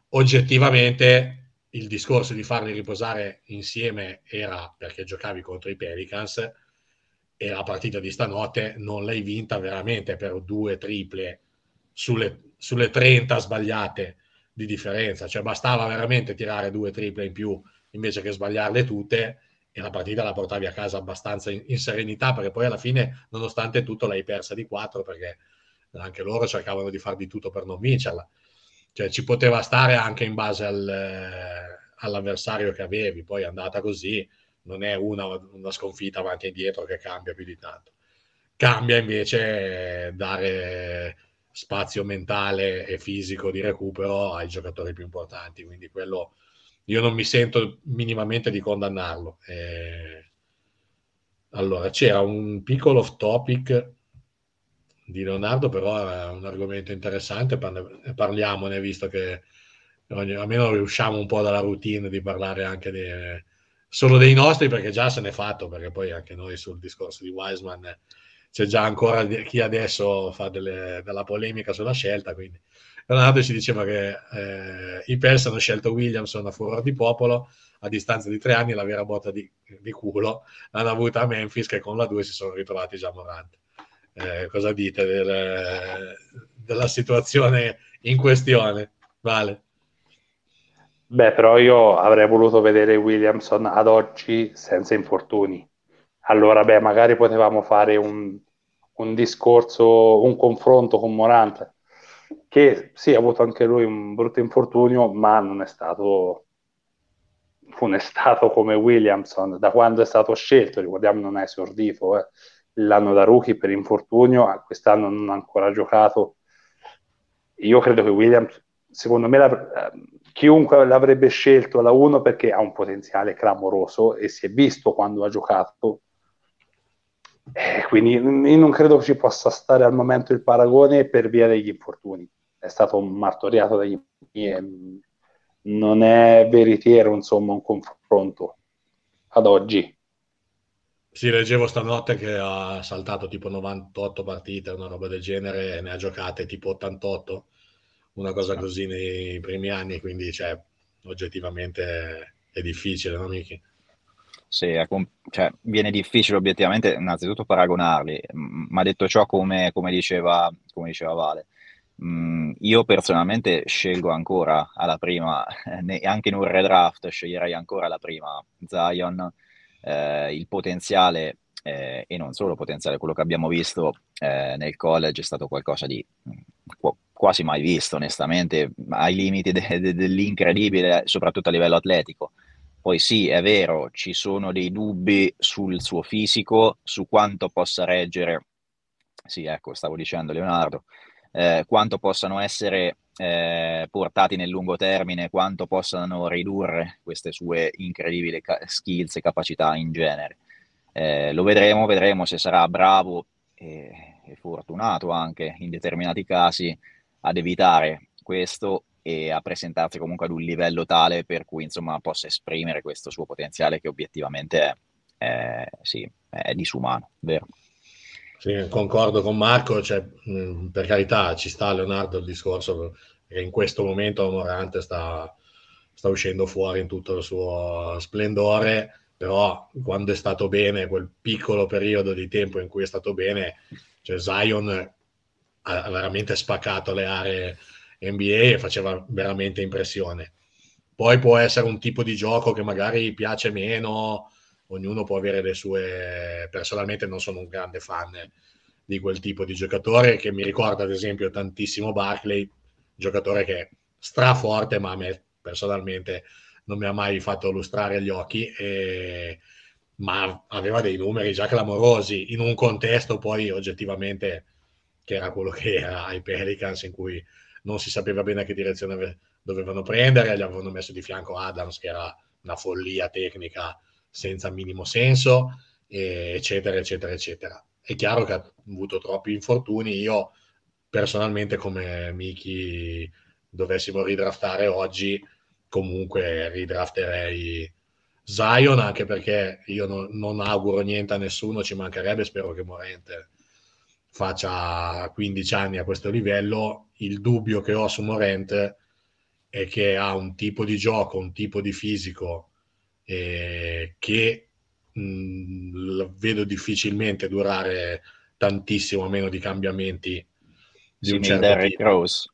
oggettivamente il discorso di farli riposare insieme era perché giocavi contro i Pelicans e la partita di stanotte non l'hai vinta veramente per due triple sulle, sulle 30 sbagliate di differenza, cioè bastava veramente tirare due triple in più invece che sbagliarle tutte e la partita la portavi a casa abbastanza in, in, serenità perché poi alla fine nonostante tutto l'hai persa di 4 perché anche loro cercavano di far di tutto per non vincerla. Cioè ci poteva stare anche in base al, eh, all'avversario che avevi poi è andata così non è una, una sconfitta avanti e indietro che cambia più di tanto. Cambia invece dare spazio mentale e fisico di recupero ai giocatori più importanti quindi quello io non mi sento minimamente di condannarlo. Eh, allora, c'era un piccolo off topic di Leonardo, però è un argomento interessante, parliamone visto che almeno riusciamo un po' dalla routine di parlare anche di, solo dei nostri, perché già se n'è fatto, perché poi anche noi sul discorso di Wiseman c'è già ancora chi adesso fa delle, della polemica sulla scelta, quindi Leonardo ci diceva che eh, i Pels hanno scelto Williamson a furor di popolo a distanza di tre anni la vera botta di, di culo l'hanno avuta a Memphis che con la 2 si sono ritrovati già Morant eh, cosa dite del, della situazione in questione? Vale. Beh, però io avrei voluto vedere Williamson ad oggi senza infortuni. Allora, beh, magari potevamo fare un, un discorso, un confronto con Morant che sì, ha avuto anche lui un brutto infortunio, ma non è stato funestato come Williamson da quando è stato scelto, ricordiamo non è esordito, eh. l'anno da rookie per infortunio, quest'anno non ha ancora giocato. Io credo che Williams, secondo me, la, chiunque l'avrebbe scelto alla 1 perché ha un potenziale clamoroso e si è visto quando ha giocato Eh, quindi io non credo ci possa stare al momento il paragone per via degli infortuni. È stato martoriato dagli infortuni non è veritiero, insomma, un confronto ad oggi. Sì, leggevo stanotte che ha saltato tipo 98 partite, una roba del genere, e ne ha giocate tipo 88, una cosa così nei primi anni, quindi cioè, oggettivamente è difficile, no Miki? Sì, cioè, viene difficile obiettivamente innanzitutto paragonarli, ma detto ciò come, come, diceva, come diceva Vale, Mm, io personalmente scelgo ancora alla prima, eh, anche in un redraft sceglierei ancora la prima Zion. Eh, il potenziale, eh, e non solo potenziale, quello che abbiamo visto eh, nel college è stato qualcosa di mm, qu- quasi mai visto, onestamente, ai limiti de- de- dell'incredibile, soprattutto a livello atletico. Poi sì, è vero, ci sono dei dubbi sul suo fisico, su quanto possa reggere. Sì, ecco, stavo dicendo Leonardo, eh, quanto possano essere eh, portati nel lungo termine, quanto possano ridurre queste sue incredibili ca- skills e capacità in genere. Eh, lo vedremo, vedremo se sarà bravo e, e, fortunato anche in determinati casi ad evitare questo e a presentarsi comunque ad un livello tale per cui insomma possa esprimere questo suo potenziale che obiettivamente è, è, sì, è disumano, vero? Sì, concordo con Marco, cioè, mh, per carità ci sta Leonardo il discorso che in questo momento Morante sta, sta uscendo fuori in tutto il suo splendore, però quando è stato bene, quel piccolo periodo di tempo in cui è stato bene, cioè Zion ha veramente spaccato le aree NBA e faceva veramente impressione. Poi può essere un tipo di gioco che magari piace meno, ognuno può avere le sue... Personalmente non sono un grande fan di quel tipo di giocatore che mi ricorda ad esempio tantissimo Barclay, giocatore che è straforte ma a me personalmente non mi ha mai fatto lustrare gli occhi, e... ma aveva dei numeri già clamorosi in un contesto poi oggettivamente che era quello che era ai Pelicans in cui non si sapeva bene che direzione dovevano prendere, gli avevano messo di fianco Adams che era una follia tecnica senza minimo senso, eccetera, eccetera, eccetera. È chiaro che ha avuto troppi infortuni. Io personalmente, come Miki, dovessimo ridraftare oggi, comunque ridrafterei Zion, anche perché io no, non auguro niente a nessuno, ci mancherebbe, spero che Morente faccia 15 anni a questo livello. Il dubbio che ho su Morente è che ha un tipo di gioco, un tipo di fisico eh, che mh, mm, vedo difficilmente durare tantissimo a meno di cambiamenti di un certo Derrick tipo. Rose.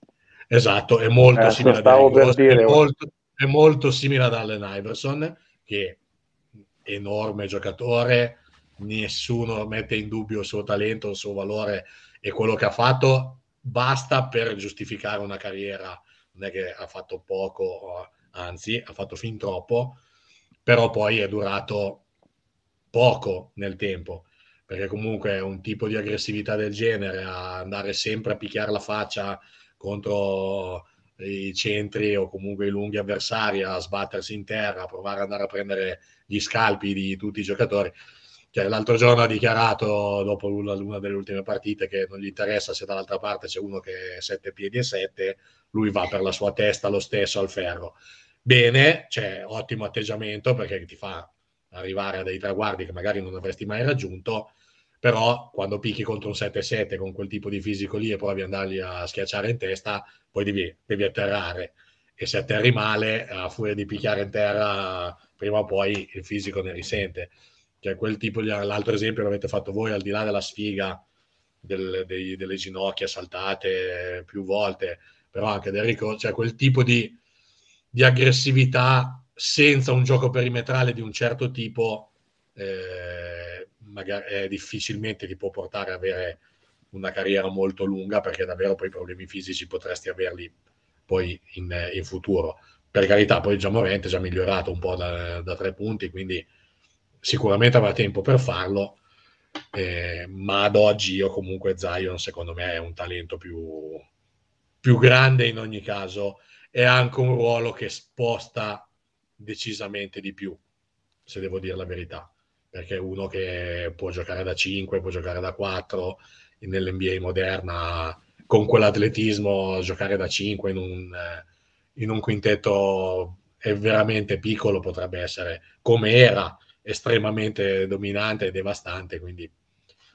Esatto, è molto, eh, simile Rose, è, molto, è molto simile ad Allen Iverson, che è enorme giocatore, nessuno mette in dubbio il suo talento, il suo valore e quello che ha fatto basta per giustificare una carriera, non è che ha fatto poco, anzi ha fatto fin troppo, però poi è durato poco nel tempo, perché comunque un tipo di aggressività del genere, andare sempre a picchiare la faccia contro i centri o comunque i lunghi avversari, a sbattersi in terra, a provare ad andare a prendere gli scalpi di tutti i giocatori. Cioè, l'altro giorno ha dichiarato, dopo una, una, delle ultime partite, che non gli interessa se dall'altra parte c'è uno che è 7 piedi e 7, lui va per la sua testa lo stesso al ferro bene, cioè ottimo atteggiamento perché ti fa arrivare a dei traguardi che magari non avresti mai raggiunto, però quando picchi contro un 7-7 con quel tipo di fisico lì e provi ad andargli a schiacciare in testa, poi devi, devi atterrare e se atterri male, a furia di picchiare in terra, prima o poi il fisico ne risente. Cioè quel tipo di, l'altro esempio l'avete fatto voi, al di là della sfiga del, dei, delle ginocchia saltate più volte, però anche del ricordo, cioè quel tipo di, di aggressività senza un gioco perimetrale di un certo tipo eh, magari eh, difficilmente ti può portare ad avere una carriera molto lunga perché davvero poi problemi fisici potresti averli poi in, in futuro. Per carità, poi già Morente è già migliorato un po' da, da tre punti, quindi sicuramente avrà tempo per farlo, eh, ma ad oggi io comunque Zion secondo me è un talento più, più grande in ogni caso è anche un ruolo che sposta decisamente di più, se devo dire la verità. perché uno che può giocare da 5, può giocare da 4, nell'NBA moderna con quell'atletismo giocare da 5 in un, in un quintetto è veramente piccolo potrebbe essere come era estremamente dominante e devastante quindi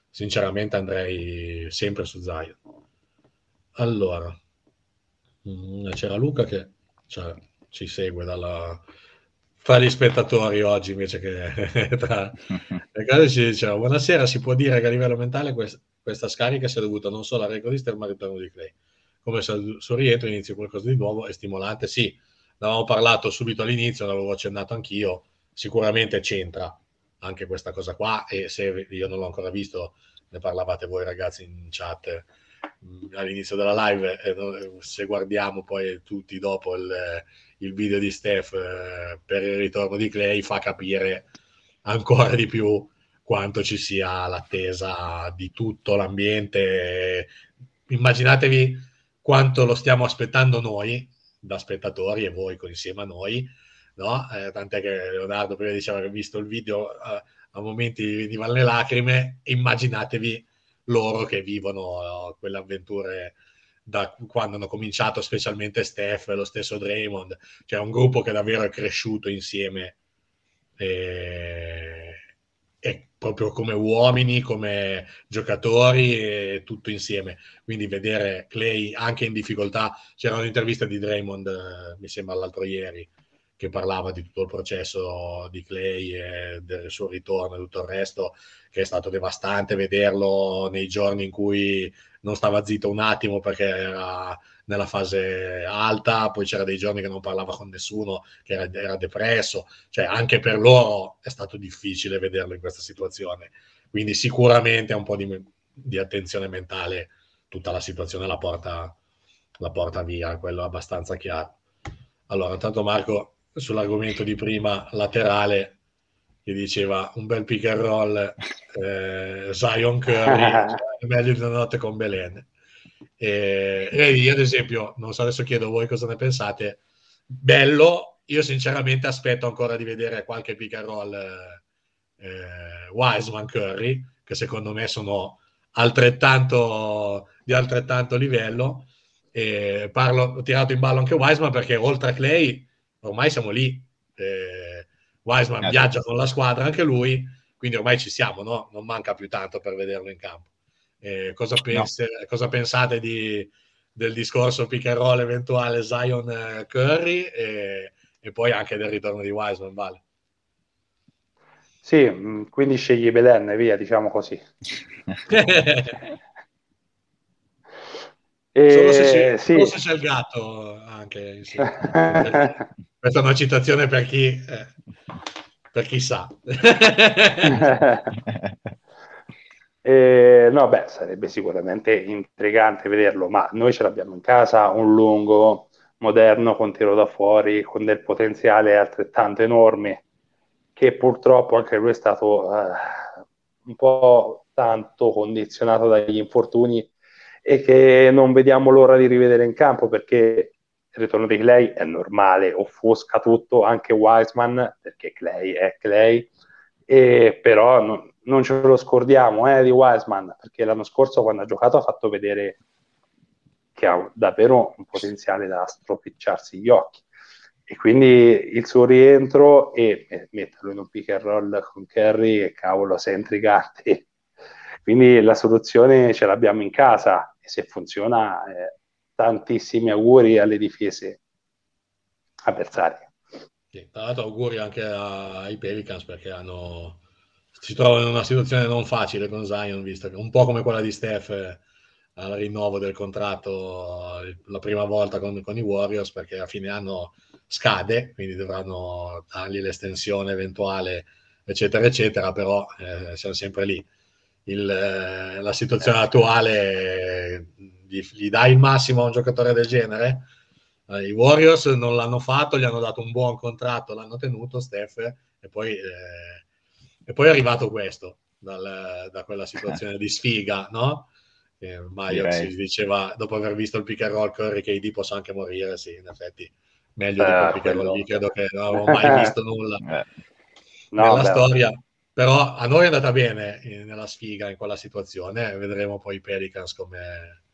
sinceramente andrei sempre su Zion allora mm, c'era Luca che cioè, ci segue dalla, fra gli spettatori oggi invece che tra le cose ci diceva buonasera si può dire che a livello mentale quest- questa scarica sia dovuta non solo al recordista ma al ritorno di Clay. Come se al suo rientro inizio qualcosa di nuovo e stimolante sì ne avevamo parlato subito all'inizio l'avevo accennato anch'io sicuramente c'entra anche questa cosa qua e se io non l'ho ancora visto ne parlavate voi ragazzi in chat all'inizio della live se guardiamo poi tutti dopo il, il video di Steph eh, per il ritorno di Clay fa capire ancora di più quanto ci sia l'attesa di tutto l'ambiente. Immaginatevi quanto lo stiamo aspettando noi da spettatori e voi insieme a noi no? Eh, tant'è che Leonardo prima diceva che ha visto il video a, a momenti venivano le lacrime immaginatevi loro che vivono no, quelle avventure da quando hanno cominciato, specialmente Steph, lo stesso Draymond, cioè un gruppo che davvero è cresciuto insieme e, e proprio come uomini, come giocatori e tutto insieme. Quindi vedere Clay anche in difficoltà, c'era un'intervista di Draymond, eh, mi sembra l'altro ieri, che parlava di tutto il processo di Clay e del suo ritorno e tutto il resto, che è stato devastante vederlo nei giorni in cui non stava zitto un attimo perché era nella fase alta, poi c'era dei giorni che non parlava con nessuno, che era, era depresso, cioè anche per loro è stato difficile vederlo in questa situazione, quindi sicuramente un po' di, di attenzione mentale tutta la situazione la porta, la porta via, quello è abbastanza chiaro. Allora, intanto Marco sull'argomento di prima laterale che diceva un bel pick and roll eh, Zion Curry meglio di una notte con Belen. E, e io ad esempio non so adesso chiedo voi cosa ne pensate. Bello io sinceramente aspetto ancora di vedere qualche pick and roll eh, Wiseman Curry che secondo me sono altrettanto di altrettanto livello. E parlo, ho tirato in ballo anche Wiseman perché oltre a Clay ormai siamo lì. Eh, Wiseman eh, viaggia con la squadra anche lui, quindi ormai ci siamo, no? non manca più tanto per vederlo in campo. Eh, cosa, pense, no. cosa, pensate di, del discorso pick and roll eventuale Zion eh, Curry e, e, poi anche del ritorno di Wiseman, Vale? Sì, mm, quindi scegli Belen e via, diciamo così. E, solo, se c'è, sì. solo se c'è il gatto anche insieme. Questa è una citazione per chi, eh, per chi sa. eh, no, beh, sarebbe sicuramente intrigante vederlo, ma noi ce l'abbiamo in casa, un lungo, moderno, con tiro da fuori, con del potenziale altrettanto enorme, che purtroppo anche lui è stato eh, un po' tanto condizionato dagli infortuni e che non vediamo l'ora di rivedere in campo perché ritorno di Clay è normale, offusca tutto, anche Wiseman, perché Clay è Clay, e però non, non ce lo scordiamo eh, di Wiseman, perché l'anno scorso quando ha giocato ha fatto vedere che ha davvero un potenziale da stropicciarsi gli occhi. E quindi il suo rientro e metterlo in un pick and roll con Kerry, cavolo, sei intrigante. Quindi la soluzione ce l'abbiamo in casa e se funziona eh, tantissimi auguri alle difese avversarie. Sì, tra l'altro auguri anche ai Pelicans perché hanno, si trovano in una situazione non facile con Zion, visto che un po' come quella di Steph eh, al rinnovo del contratto eh, la prima volta con, con, i Warriors perché a fine anno scade, quindi dovranno dargli l'estensione eventuale, eccetera, eccetera, però eh, siamo sempre lì. Il, eh, la situazione attuale gli, gli dai il massimo a un giocatore del genere? Eh, I Warriors non l'hanno fatto, gli hanno dato un buon contratto, l'hanno tenuto Steph e poi, eh, e poi è arrivato questo dal, da quella situazione di sfiga, no? Eh, Maio si diceva dopo aver visto il pick and roll Curry che ID possa anche morire, sì, in effetti meglio di quel pick and roll lì, credo che non avevo mai visto nulla eh. no, nella beh, storia però a noi è andata bene in, nella sfiga in quella situazione, vedremo poi i Pelicans come,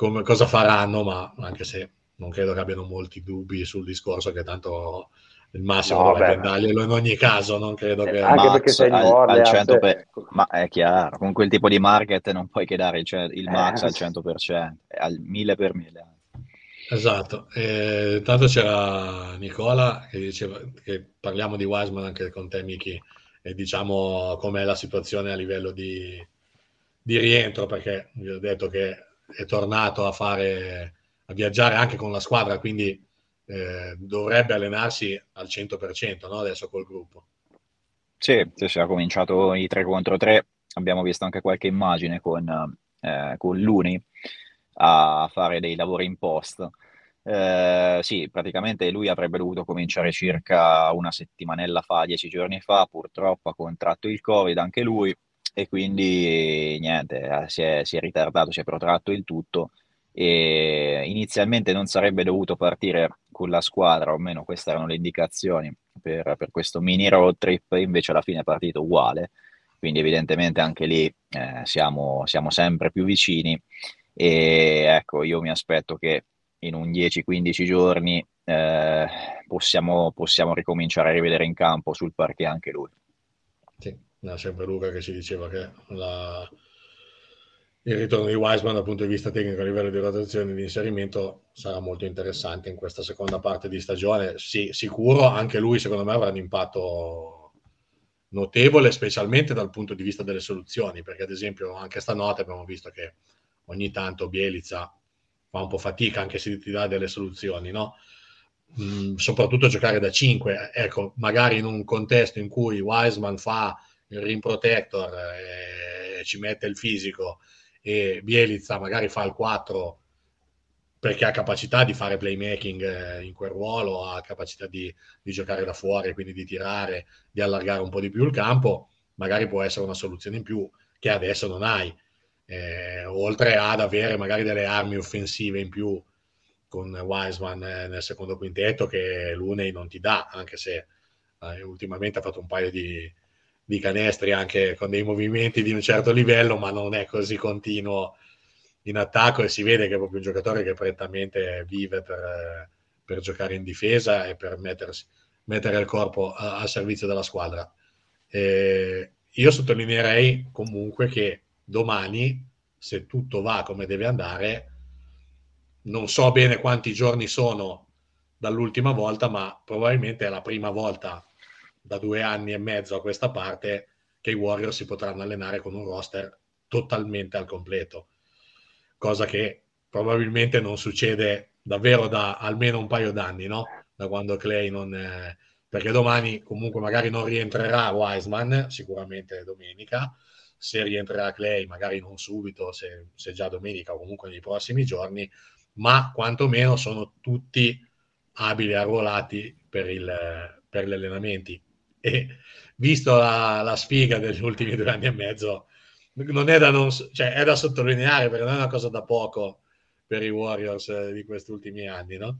come, cosa faranno, ma anche se non credo che abbiano molti dubbi sul discorso che tanto il massimo no, dovrebbe darglielo in ogni caso, non credo che... Anche Max perché sei al, al per... Ecco. Ma è chiaro, con quel tipo di market non puoi che dare il, il max eh, al 100%, al 1000 per 1000. Esatto, e, tanto c'era Nicola che diceva che parliamo di Wiseman anche con te Miki e diciamo com'è la situazione a livello di, di rientro perché vi ho detto che è tornato a fare a viaggiare anche con la squadra quindi eh, dovrebbe allenarsi al 100% no? adesso col gruppo. Sì, sì, sì, ha cominciato i 3 contro 3, abbiamo visto anche qualche immagine con, eh, con Luni a fare dei lavori in post. Eh, sì, praticamente lui avrebbe dovuto cominciare circa una settimanella fa, dieci giorni fa, purtroppo ha contratto il Covid anche lui e quindi niente, eh, si è, si è ritardato, si è protratto il tutto. E inizialmente non sarebbe dovuto partire con la squadra, o almeno queste erano le indicazioni per, per questo mini road trip, invece alla fine è partito uguale, quindi evidentemente anche lì eh, siamo, siamo sempre più vicini. E ecco, io mi aspetto che in un 10-15 giorni eh, possiamo, possiamo ricominciare a rivedere in campo sul parquet anche lui. Sì, no, sempre Luca che ci diceva che la, il ritorno di Wiseman dal punto di vista tecnico a livello di rotazione e di inserimento sarà molto interessante in questa seconda parte di stagione. Sì, sicuro anche lui secondo me avrà un impatto notevole, specialmente dal punto di vista delle soluzioni, perché ad esempio anche stanotte abbiamo visto che ogni tanto Bielizza fa un po' fatica anche se ti dà delle soluzioni, no? Mm, soprattutto giocare da 5, ecco, magari in un contesto in cui Wiseman fa il rim protector e ci mette il fisico e Bielizza magari fa il 4 perché ha capacità di fare playmaking eh, in quel ruolo, ha capacità di, di, giocare da fuori, quindi di tirare, di allargare un po' di più il campo, magari può essere una soluzione in più che adesso non hai. Eh, oltre ad avere magari delle armi offensive in più con Wiseman eh, nel secondo quintetto che l'Unei non ti dà, anche se eh, ultimamente ha fatto un paio di, di canestri anche con dei movimenti di un certo livello, ma non è così continuo in attacco e si vede che è proprio un giocatore che prettamente vive per, per giocare in difesa e per mettersi, mettere il corpo a, a servizio della squadra. E io sottolineerei comunque che domani, se tutto va come deve andare, non so bene quanti giorni sono dall'ultima volta, ma probabilmente è la prima volta da due anni e mezzo a questa parte che i Warriors si potranno allenare con un roster totalmente al completo, cosa che probabilmente non succede davvero da almeno un paio d'anni, no? Da quando Clay non... È... perché domani comunque magari non rientrerà Wiseman, sicuramente domenica, se rientrerà Clay, magari non subito, se, se già domenica o comunque nei prossimi giorni, ma quantomeno sono tutti abili arruolati per, il, per gli allenamenti e visto la, la, sfiga degli ultimi due anni e mezzo, non è da, non, cioè, è da sottolineare perché non è una cosa da poco per i Warriors eh, di questi ultimi anni, no?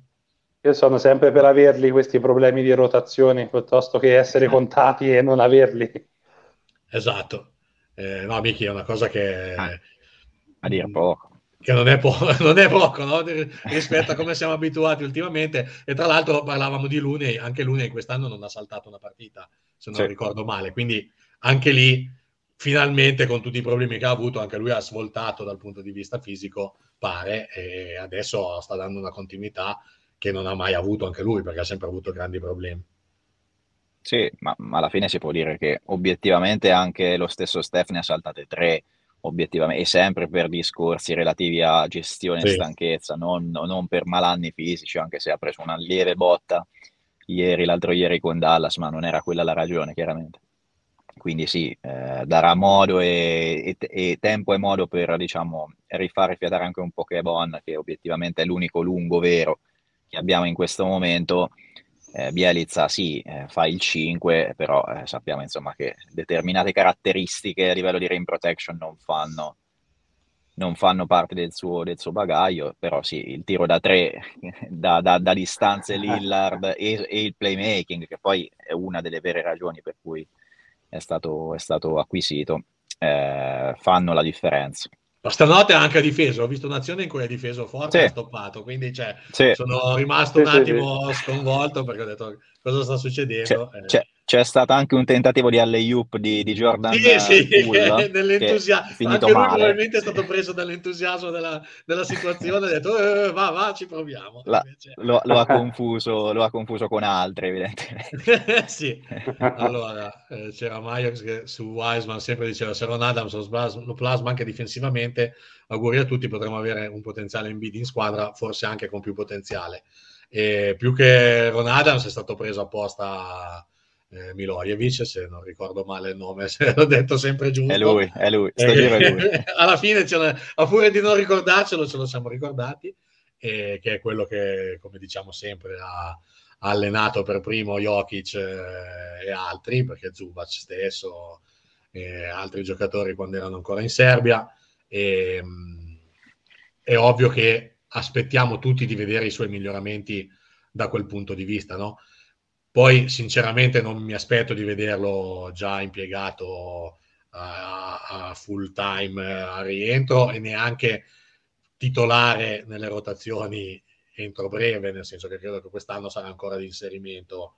Io sono sempre per averli questi problemi di rotazione piuttosto che essere contati e non averli. Esatto. Eh, no, Miki, è una cosa che... Ah, a dire poco che non è, po- non è poco no? rispetto a come siamo abituati ultimamente. E tra l'altro parlavamo di Lunei, anche Lunei quest'anno non ha saltato una partita, se non sì. ricordo male. Quindi anche lì, finalmente, con tutti i problemi che ha avuto, anche lui ha svoltato dal punto di vista fisico, pare, e adesso sta dando una continuità che non ha mai avuto anche lui, perché ha sempre avuto grandi problemi. Sì, ma, ma alla fine si può dire che obiettivamente anche lo stesso Steph ne ha saltate tre obiettivamente, e sempre per discorsi relativi a gestione e sì. stanchezza, non, non, per malanni fisici, anche se ha preso una lieve botta ieri, l'altro ieri con Dallas, ma non era quella la ragione, chiaramente. Quindi sì, eh, darà modo e, e, e, tempo e modo per, diciamo, rifare fiatare anche un Pokémon, che obiettivamente è l'unico lungo vero che abbiamo in questo momento, eh, Bielizza sì, eh, fa il 5, però eh, sappiamo insomma che determinate caratteristiche a livello di rim protection non fanno, non fanno parte del suo, del suo, bagaglio, però sì, il tiro da 3 da, da, da distanze Lillard e, e, il playmaking, che poi è una delle vere ragioni per cui è stato, è stato acquisito, eh, fanno la differenza. Ma stanotte ha anche difeso, ho visto un'azione in cui ha difeso forte e sì. ha stoppato, quindi cioè, sì. sono rimasto un attimo sconvolto perché ho detto cosa sta succedendo. C'è, eh. c'è, c'è stato anche un tentativo di alley-oop di, di Jordan Sì, sì, nell'entusiasmo. Anche lui male. probabilmente è stato preso dall'entusiasmo della, della situazione, ha detto eh, va, va, ci proviamo. La, lo, lo, ha confuso, lo, ha confuso, con altri, evidentemente. sì, allora eh, c'era Myers che su Wiseman sempre diceva se Ron Adams lo plasma anche difensivamente, auguri a tutti, potremmo avere un potenziale in bid in squadra, forse anche con più potenziale. E più che Ron Adams è stato preso apposta eh, Milojevic, se non ricordo male il nome, se l'ho detto sempre giusto. È lui, è lui, eh, è lui. alla fine, a furia di non ricordarcelo, ce lo siamo ricordati, eh, che è quello che, come diciamo sempre, ha, ha allenato per primo Jokic eh, e altri, perché Zubac stesso e altri giocatori quando erano ancora in Serbia. E, mh, è ovvio che aspettiamo tutti di vedere i suoi miglioramenti da quel punto di vista, no? Poi, sinceramente, non mi aspetto di vederlo già impiegato a, a full time eh, a rientro e neanche titolare nelle rotazioni entro breve, nel senso che credo che quest'anno sarà ancora di inserimento,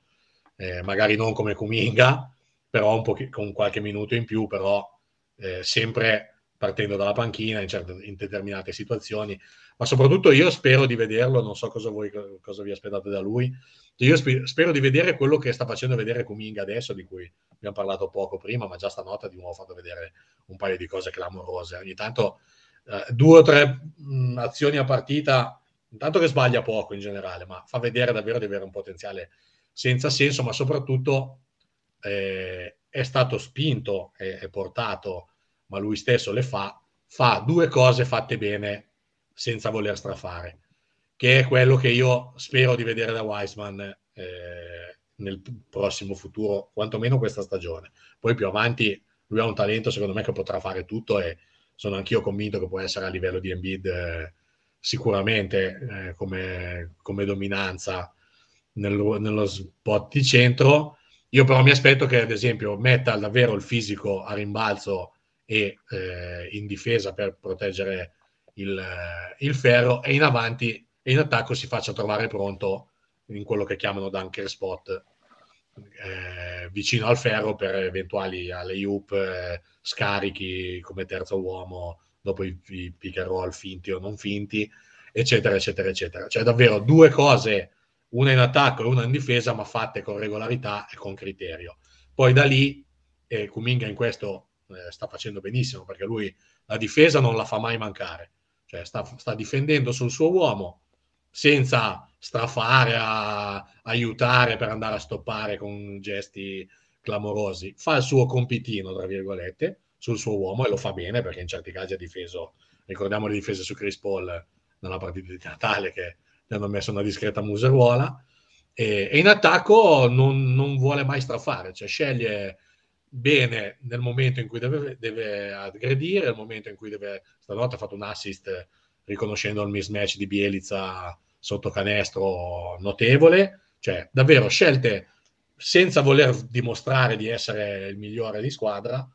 eh, magari non come Kuminga, però un po' con qualche minuto in più, però eh, sempre partendo dalla panchina in, certe, in, determinate situazioni. Ma soprattutto io spero di vederlo, non so cosa, voi, cosa vi aspettate da lui, io spero di vedere quello che sta facendo vedere Kuminga adesso, di cui abbiamo parlato poco prima, ma già stanotte di nuovo fatto vedere un paio di cose clamorose. Ogni tanto eh, due o tre mh, azioni a partita, intanto che sbaglia poco in generale, ma fa vedere davvero di avere un potenziale senza senso, ma soprattutto eh, è stato spinto e, e portato, ma lui stesso le fa, fa due cose fatte bene senza voler strafare che è quello che io spero di vedere da Wiseman eh, nel prossimo futuro, quantomeno questa stagione. Poi più avanti lui ha un talento secondo me che potrà fare tutto e sono anch'io convinto che può essere a livello di Embiid eh, sicuramente eh, come, come, dominanza nel, nello spot di centro. Io però mi aspetto che ad esempio metta davvero il fisico a rimbalzo e eh, in difesa per proteggere il, il ferro e in avanti e in attacco si faccia trovare pronto in quello che chiamano dunker spot eh, vicino al ferro per eventuali alle hoop eh, scarichi come terzo uomo dopo i, i pick and roll finti o non finti eccetera eccetera eccetera. Cioè davvero due cose una in attacco e una in difesa ma fatte con regolarità e con criterio. Poi da lì eh, Kuminga in questo eh, sta facendo benissimo perché lui la difesa non la fa mai mancare. Cioè sta, sta difendendo sul suo uomo senza strafare a aiutare per andare a stoppare con gesti clamorosi. Fa il suo compitino, tra virgolette, sul suo uomo e lo fa bene perché in certi casi ha difeso, ricordiamo le difese su Chris Paul nella partita di Natale che gli hanno messo una discreta museruola e, e in attacco non, non, vuole mai strafare, cioè sceglie bene nel momento in cui deve, deve aggredire, nel momento in cui deve, stanotte ha fatto un assist riconoscendo il mismatch di Bielizza sotto canestro notevole, cioè davvero scelte senza voler dimostrare di essere il migliore di squadra,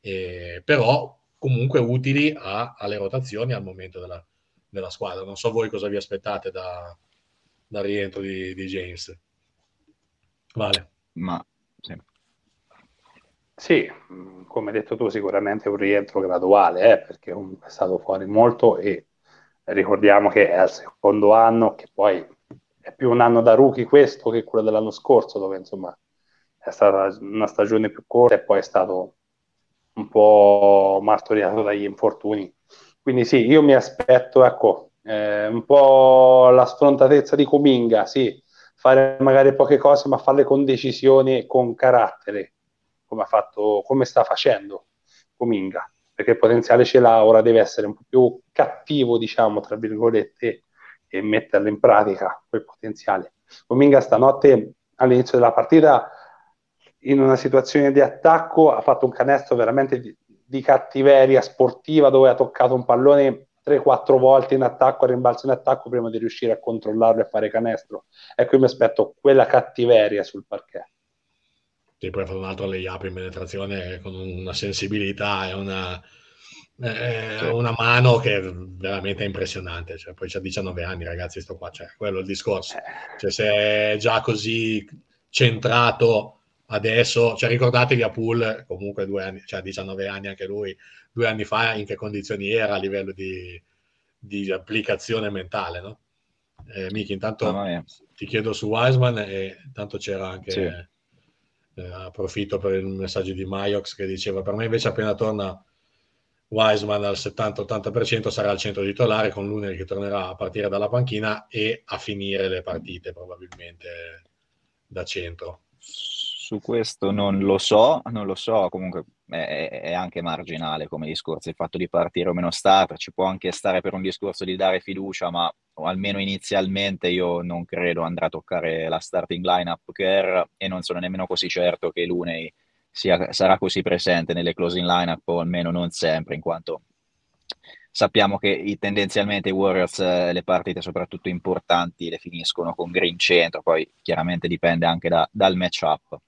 eh, però comunque utili a, alle rotazioni al momento della, della, squadra. Non so voi cosa vi aspettate da, dal rientro di, di, James. Vale. Ma sì. sì. come hai detto tu, sicuramente un rientro graduale, eh, perché è stato fuori molto e ricordiamo che è al secondo anno, che poi è più un anno da rookie questo che quello dell'anno scorso, dove insomma è stata una stagione più corta e poi è stato un po' martoriato dagli infortuni. Quindi sì, io mi aspetto, ecco, eh, un po' la sfrontatezza di Cominga, sì, fare magari poche cose, ma farle con decisione e con carattere, come, ha fatto, come sta facendo Cominga perché il potenziale ce l'ha, ora deve essere un po' più cattivo, diciamo, tra virgolette, e metterlo in pratica quel potenziale. Cominga stanotte all'inizio della partita in una situazione di attacco ha fatto un canestro veramente di, di cattiveria sportiva dove ha toccato un pallone 3-4 volte in attacco, rimbalzo in attacco prima di riuscire a controllarlo e fare canestro. Ecco, io mi aspetto quella cattiveria sul parquet. Ti poi fa un altro layup in penetrazione con una sensibilità e una, eh, sì. una mano che è veramente impressionante. Cioè, poi c'ha 19 anni, ragazzi, sto qua, cioè, quello è il discorso. Eh. Cioè, se è già così centrato adesso, cioè, ricordatevi a Pool, comunque due anni, cioè 19 anni anche lui, due anni fa in che condizioni era a livello di, di applicazione mentale, no? Eh, Miki, intanto ti chiedo su Wiseman e intanto c'era anche... Sì. Eh, approfitto per il messaggio di Maiox che diceva per me invece appena torna Wiseman al 70-80% sarà al centro titolare con Luneri che tornerà a partire dalla panchina e a finire le partite probabilmente da centro. Su questo non lo so, non lo so, comunque è, è, anche marginale come discorso il fatto di partire o meno starter, ci può anche stare per un discorso di dare fiducia, ma almeno inizialmente io non credo andrà a toccare la starting lineup Kerr e non sono nemmeno così certo che Lunei sia, sarà così presente nelle closing lineup o almeno non sempre, in quanto sappiamo che tendenzialmente i Warriors eh, le partite soprattutto importanti le finiscono con Green centro, poi chiaramente dipende anche da, dal matchup.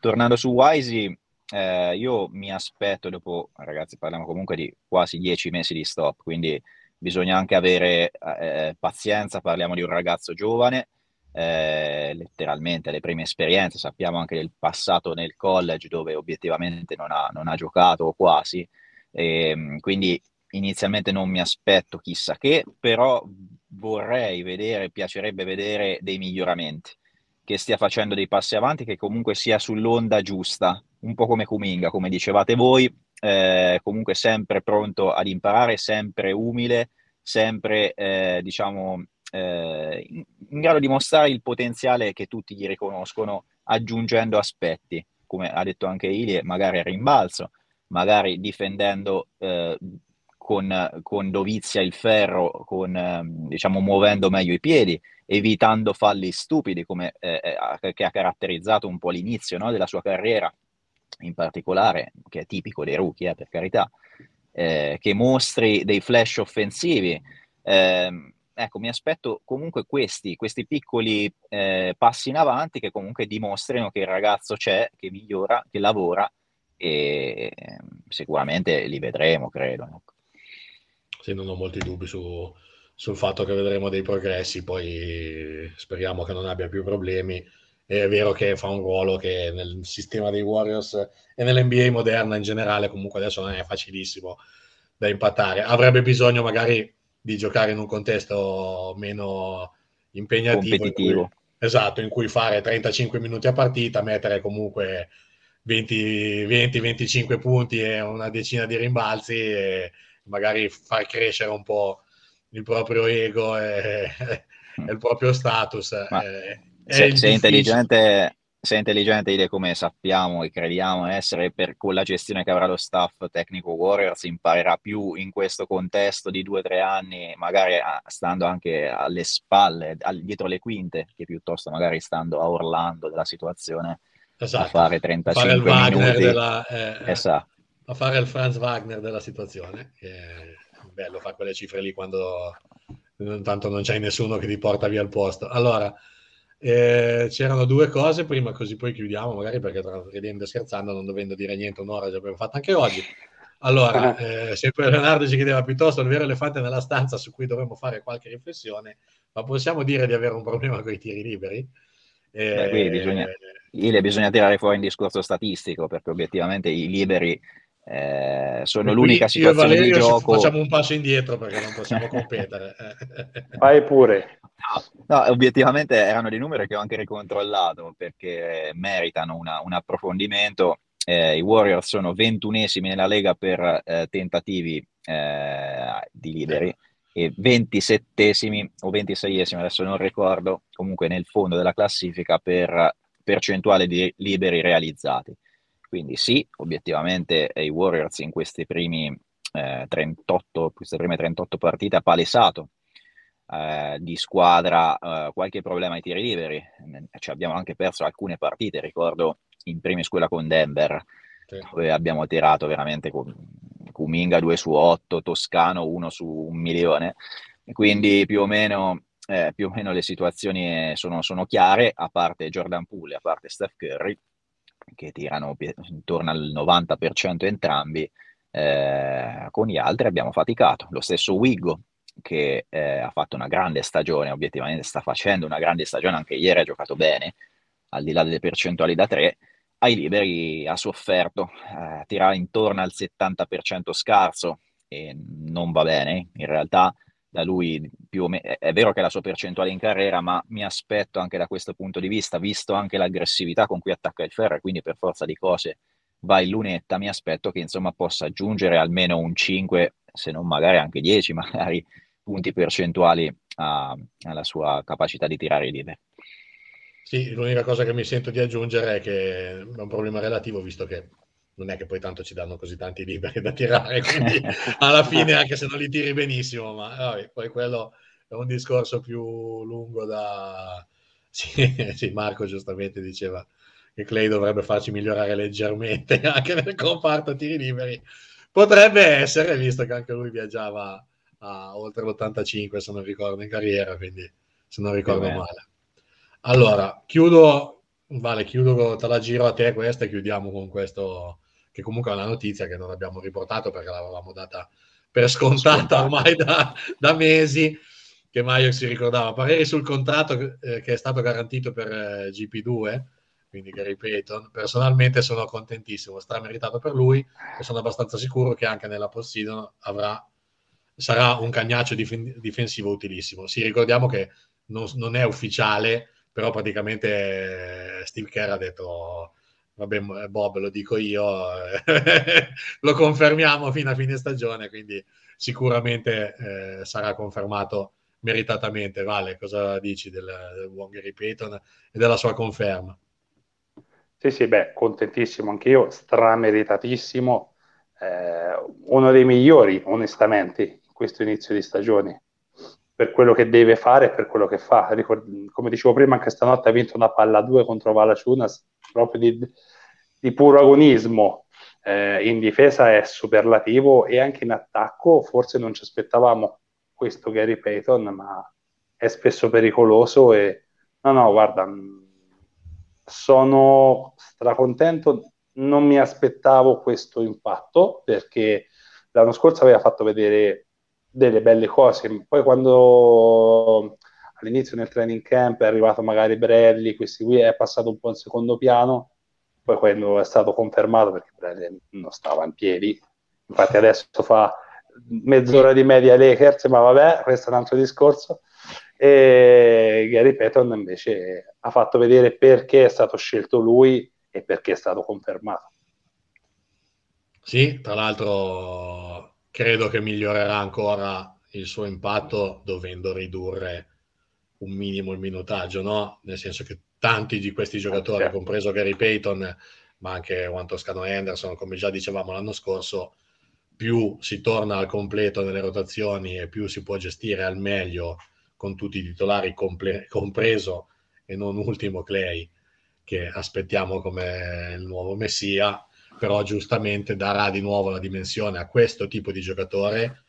Tornando su Wisey, eh, io mi aspetto dopo, ragazzi, parliamo comunque di quasi dieci mesi di stop, quindi bisogna anche avere eh, pazienza, parliamo di un ragazzo giovane, eh, letteralmente le prime esperienze, sappiamo anche del passato nel college dove obiettivamente non ha, non ha giocato o quasi, e, ehm, quindi inizialmente non mi aspetto chissà che, però vorrei vedere, piacerebbe vedere dei miglioramenti, che stia facendo dei passi avanti, che comunque sia sull'onda giusta, un po' come Kuminga, come dicevate voi, eh, comunque sempre pronto ad imparare, sempre umile, sempre eh, diciamo eh, in, grado di mostrare il potenziale che tutti gli riconoscono, aggiungendo aspetti, come ha detto anche Ilie, magari a rimbalzo, magari difendendo eh, con, con, dovizia il ferro, con, eh, diciamo muovendo meglio i piedi, evitando falli stupidi come eh, eh, che ha caratterizzato un po' l'inizio no, della sua carriera, in particolare, che è tipico dei rookie, eh, per carità, eh, che mostri dei flash offensivi. Eh, ecco, mi aspetto comunque questi, questi piccoli eh, passi in avanti che comunque dimostrino che il ragazzo c'è, che migliora, che lavora e ehm, sicuramente li vedremo, credo. Ecco. Sì, non ho molti dubbi su, sul fatto che vedremo dei progressi, poi speriamo che non abbia più problemi è vero che fa un ruolo che nel sistema dei Warriors e nell'NBA moderna in generale comunque adesso non è facilissimo da impattare. Avrebbe bisogno magari di giocare in un contesto meno impegnativo. In cui, esatto, in cui fare 35 minuti a partita, mettere comunque 20-25 punti e una decina di rimbalzi e magari far crescere un po' il proprio ego e, e il proprio status. Ma... Eh, se, sei, intelligente, sei intelligente come sappiamo e crediamo essere per con la gestione che avrà lo staff tecnico Warriors imparerà più in questo contesto di due o tre anni magari stando anche alle spalle dietro le quinte che piuttosto magari stando a Orlando della situazione esatto. a fare 35 a fare minuti della, eh, esatto. a fare il Franz Wagner della situazione che è bello fare quelle cifre lì quando tanto non c'è nessuno che ti porta via il posto allora eh, c'erano due cose prima, così poi chiudiamo, magari perché tra ridendo e scherzando, non dovendo dire niente, un'ora già abbiamo fatto anche oggi. Allora, ah. eh, sempre Leonardo ci chiedeva piuttosto il vero elefante nella stanza su cui dovremmo fare qualche riflessione, ma possiamo dire di avere un problema con i tiri liberi? Eh, Beh, qui bisogna, Ile, bisogna tirare fuori un discorso statistico, perché obiettivamente i liberi eh, sono l'unica situazione di gioco. Facciamo un passo indietro perché non possiamo competere. Vai pure. No, obiettivamente erano dei numeri che ho anche ricontrollato perché meritano una, un approfondimento. Eh, I Warriors sono ventunesimi nella Lega per eh, tentativi eh, di liberi e ventisettesimi o ventiseiesimi, adesso non ricordo, comunque nel fondo della classifica per percentuale di liberi realizzati. Quindi sì, obiettivamente i Warriors in questi primi, eh, 38, queste prime 38 partite ha palesato eh, di squadra eh, qualche problema ai tiri liberi. Ci abbiamo anche perso alcune partite, ricordo in prima scuola con Denver, sì. dove abbiamo tirato veramente con Kuminga 2 su 8, Toscano 1 su 1 milione. Quindi più o meno, eh, più o meno le situazioni sono, sono chiare, a parte Jordan Poole, a parte Steph Curry che tirano intorno al 90% entrambi, eh, con gli altri abbiamo faticato. Lo stesso Wiggo, che eh, ha fatto una grande stagione, obiettivamente sta facendo una grande stagione, anche ieri ha giocato bene, al di là delle percentuali da 3, ai liberi ha sofferto, eh, tira intorno al 70% scarso e non va bene, in realtà da lui più o meno, è vero che è la sua percentuale in carriera, ma mi aspetto anche da questo punto di vista, visto anche l'aggressività con cui attacca il ferro e quindi per forza di cose va in lunetta, mi aspetto che insomma possa aggiungere almeno un 5, se non magari anche 10, magari punti percentuali a, alla sua capacità di tirare liberi. Sì, l'unica cosa che mi sento di aggiungere è che è un problema relativo, visto che non è che poi tanto ci danno così tanti liberi da tirare, quindi alla fine anche se non li tiri benissimo, ma vabbè, poi quello è un discorso più lungo da... Sì, sì, Marco giustamente diceva che Clay dovrebbe farci migliorare leggermente anche nel comparto tiri liberi. Potrebbe essere, visto che anche lui viaggiava a oltre l'85, se non ricordo, in carriera, quindi se non ricordo male. Allora, chiudo, vale, chiudo, te la giro a te questa e chiudiamo con questo che comunque è una notizia che non abbiamo riportato perché l'avevamo data per scontata ormai da, da mesi, che Maio si ricordava. Pareri sul contratto eh, che è stato garantito per eh, GP2, quindi Gary Payton. Personalmente sono contentissimo, strameritato per lui e sono abbastanza sicuro che anche nella post-season avrà, sarà un cagnaccio dif- difensivo utilissimo. Sì, ricordiamo che non, non è ufficiale, però praticamente eh, Steve Kerr ha detto vabbè Bob lo dico io, lo confermiamo fino a fine stagione, quindi sicuramente eh, sarà confermato meritatamente. Vale, cosa dici del, del buon Payton e della sua conferma? Sì, sì, beh, contentissimo anche io, strameritatissimo, eh, uno dei migliori, onestamente, in questo inizio di stagione, per quello che deve fare e per quello che fa. Ricord- come dicevo prima, anche stanotte ha vinto una palla 2 contro Valaciunas, proprio di, di puro agonismo. Eh, in difesa è superlativo e anche in attacco forse non ci aspettavamo questo Gary Payton, ma è spesso pericoloso e no, no, guarda, sono stracontento, non mi aspettavo questo impatto perché l'anno scorso aveva fatto vedere delle belle cose, poi quando all'inizio nel training camp è arrivato magari Bradley, questi qui è passato un po' in secondo piano, poi quando è stato confermato perché Bradley non stava in piedi, infatti adesso fa mezz'ora di media Lakers, ma vabbè, questo è un altro discorso. E Gary Payton invece ha fatto vedere perché è stato scelto lui e perché è stato confermato. Sì, tra l'altro credo che migliorerà ancora il suo impatto dovendo ridurre un minimo il minutaggio, no? Nel senso che tanti di questi giocatori, certo. compreso Gary Payton, ma anche Juan Toscano Henderson, come già dicevamo l'anno scorso, più si torna al completo nelle rotazioni e più si può gestire al meglio con tutti i titolari, comple- compreso e non ultimo Clay, che aspettiamo come il nuovo messia, però giustamente darà di nuovo la dimensione a questo tipo di giocatore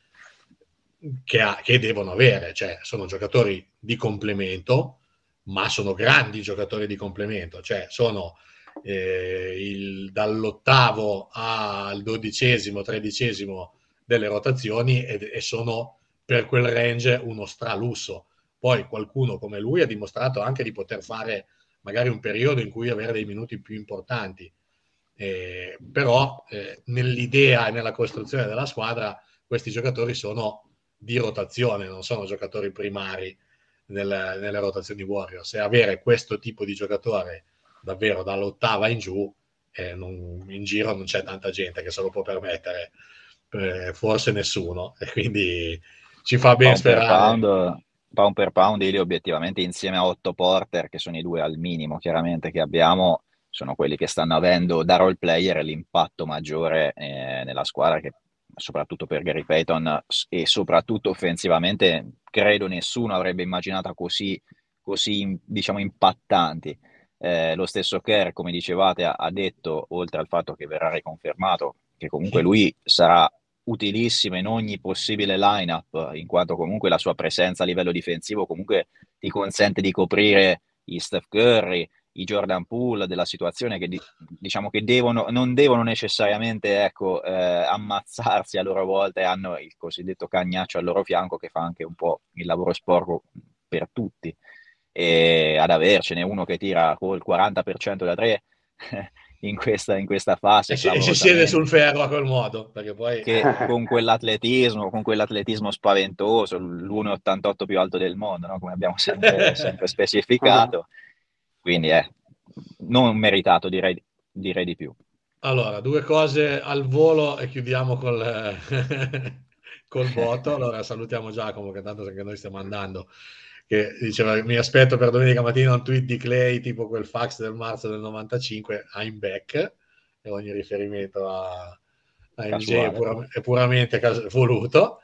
che, ha, che devono avere, cioè sono giocatori di complemento, ma sono grandi giocatori di complemento, cioè sono eh, il, dall'ottavo al dodicesimo, tredicesimo delle rotazioni e, e, sono per quel range uno stralusso. Poi qualcuno come lui ha dimostrato anche di poter fare magari un periodo in cui avere dei minuti più importanti, eh, però eh, nell'idea e nella costruzione della squadra questi giocatori sono di rotazione, non sono giocatori primari nel, nelle rotazioni Warriors. E avere questo tipo di giocatore davvero dall'ottava in giù, eh, non, in giro non c'è tanta gente che se lo può permettere, eh, forse nessuno, e quindi ci fa ben pound sperare. Per pound, pound per pound, Ili obiettivamente insieme a Otto Porter, che sono i due al minimo chiaramente che abbiamo, sono quelli che stanno avendo da role player l'impatto maggiore eh, nella squadra che soprattutto per Gary Payton e soprattutto offensivamente credo nessuno avrebbe immaginato così, così diciamo impattanti. Eh, lo stesso Kerr, come dicevate, ha, ha, detto, oltre al fatto che verrà riconfermato, che comunque lui sarà utilissimo in ogni possibile lineup, in quanto comunque la sua presenza a livello difensivo comunque ti consente di coprire i Steph Curry, i Jordan Poole della situazione che diciamo che devono, non devono necessariamente ecco, eh, ammazzarsi a loro volta e hanno il cosiddetto cagnaccio al loro fianco che fa anche un po' il lavoro sporco per tutti e ad avercene uno che tira col 40% da 3 in questa, in questa fase. E si, si siede sul ferro a quel modo, perché poi... Che con quell'atletismo, con quell'atletismo spaventoso, l'1,88 più alto del mondo, no? come abbiamo sempre, sempre specificato, quindi è non meritato, direi, direi di più. Allora, due cose al volo e chiudiamo col, col voto. Allora, salutiamo Giacomo, che tanto che noi stiamo andando che diceva mi aspetto per domenica mattina un tweet di Clay tipo quel fax del marzo del 95 I'm back e ogni riferimento a, a MJ è, pura, è, puramente cas- voluto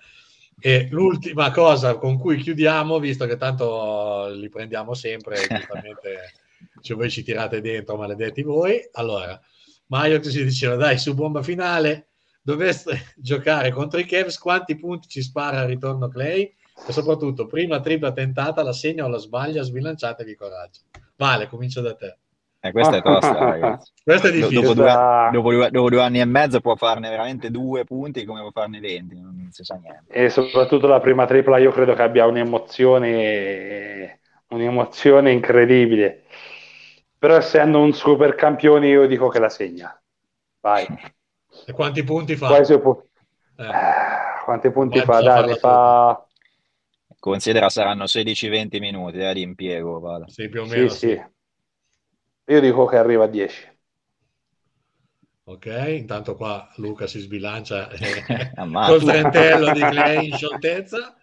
e l'ultima cosa con cui chiudiamo visto che tanto li prendiamo sempre giustamente cioè voi ci tirate dentro maledetti voi allora Mario si diceva dai su bomba finale doveste giocare contro i Cavs quanti punti ci spara al ritorno Clay e soprattutto prima tripla tentata, la segna o la sbaglia, sbilanciatevi coraggio. Vale, comincio da te. Eh, questa è tosta, ragazzi. Questa è difficile. Dopo due, dopo, due, dopo due, anni e mezzo può farne veramente due punti come può farne venti, non si sa niente. E soprattutto la prima tripla io credo che abbia un'emozione, un'emozione incredibile. Però essendo un super campione io dico che la segna. Vai. E quanti punti fa? Può... Eh. quanti punti Vai, fa? Dai, ne fa... Considera saranno 16-20 minuti eh, di impiego. Vale. Sì, più o meno. Sì, sì. Io dico che arriva a 10. Ok, intanto qua Luca si sbilancia eh, col trentello di Clay in scioltezza.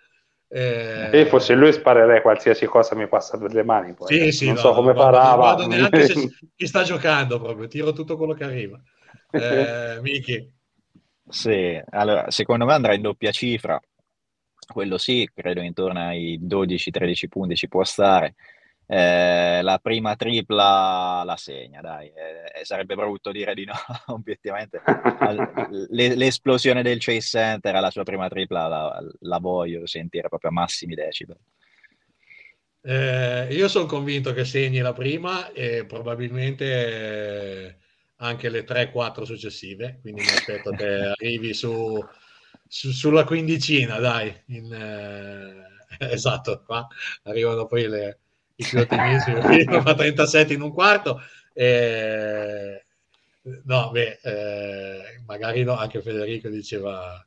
Eh... E forse lui sparerei qualsiasi cosa mi passa per le mani. Poi. Sì, sì, non no, so come farà. Non vado neanche se chi sta giocando proprio, tiro tutto quello che arriva. Eh, Miki. Sì, allora secondo me andrà in doppia cifra quello sì, credo intorno ai 12-13 punti ci può stare. Eh, la prima tripla la segna, dai, eh, sarebbe brutto dire di no, obiettivamente. l'esplosione del Chase Center alla sua prima tripla la, la voglio sentire proprio a massimi decibel. Eh, io sono convinto che segni la prima e probabilmente eh, anche le 3-4 successive, quindi mi aspetto che arrivi su su, sulla quindicina, dai. In, eh, esatto, qua arrivano poi le, ottimissimi, fa 37 in un quarto. Eh, no, beh, eh, magari no, anche Federico diceva,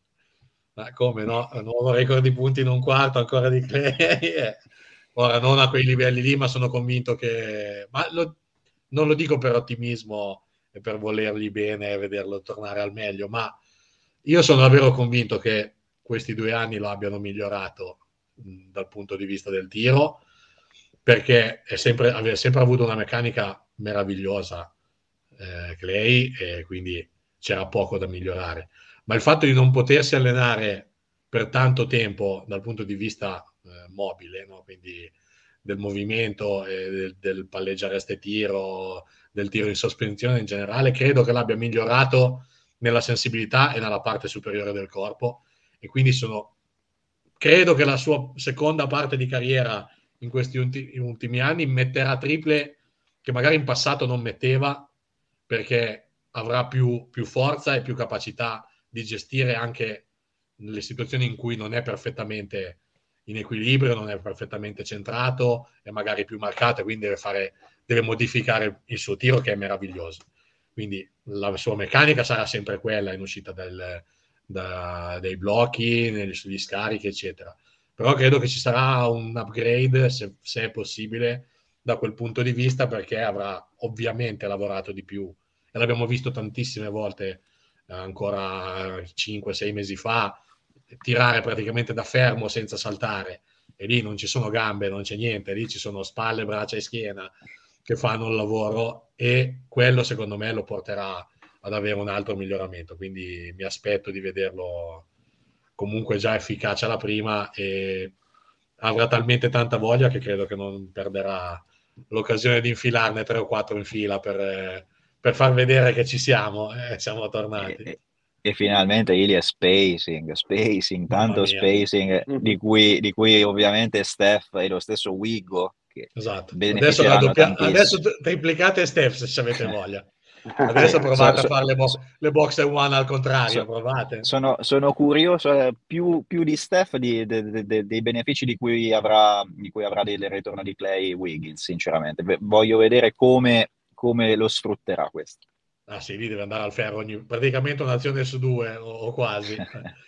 ma come no, nuovo record di punti in un quarto, ancora di Clay. Ora, non a quei livelli lì, ma sono convinto che... Ma lo, non lo dico per ottimismo e per volergli bene e vederlo tornare al meglio, ma io sono davvero convinto che questi due anni lo abbiano migliorato mh, dal punto di vista del tiro, perché sempre, aveva sempre avuto una meccanica meravigliosa eh, Clay e quindi c'era poco da migliorare. Ma il fatto di non potersi allenare per tanto tempo dal punto di vista eh, mobile, no? quindi del movimento, e del, del palleggiare a ste tiro, del tiro in sospensione in generale, credo che l'abbia migliorato nella sensibilità e nella parte superiore del corpo e quindi sono credo che la sua seconda parte di carriera in questi ulti- ultimi anni metterà triple che magari in passato non metteva perché avrà più, più forza e più capacità di gestire anche le situazioni in cui non è perfettamente in equilibrio, non è perfettamente centrato, è magari più marcato e quindi deve, fare, deve modificare il suo tiro che è meraviglioso. Quindi la sua meccanica sarà sempre quella in uscita del, da, dai blocchi, negli, sugli scarichi, eccetera. Però credo che ci sarà un upgrade, se, se è possibile, da quel punto di vista, perché avrà ovviamente lavorato di più. E l'abbiamo visto tantissime volte, eh, ancora 5-6 mesi fa, tirare praticamente da fermo senza saltare. E lì non ci sono gambe, non c'è niente, lì ci sono spalle, braccia e schiena che fanno il lavoro e quello secondo me lo porterà ad avere un altro miglioramento. Quindi mi aspetto di vederlo comunque già efficace alla prima e avrà talmente tanta voglia che credo che non perderà l'occasione di infilarne tre o quattro in fila per, per far vedere che ci siamo, eh, siamo tornati. E, e finalmente Ilia spacing, spacing, tanto spacing di cui, di cui ovviamente Steph e lo stesso Wigo che esatto. adesso, doppia... adesso triplicate Steph se avete voglia. Adesso provate so, a fare le, bo- le box one al contrario, so, provate. Sono, sono curioso eh, più, più, di Steph di, de, de, de, dei benefici di cui avrà, di cui avrà del ritorno di Clay Wiggins, sinceramente. Voglio vedere come, come lo sfrutterà questo. Ah sì, lì deve andare al ferro ogni, praticamente un'azione su due o, o quasi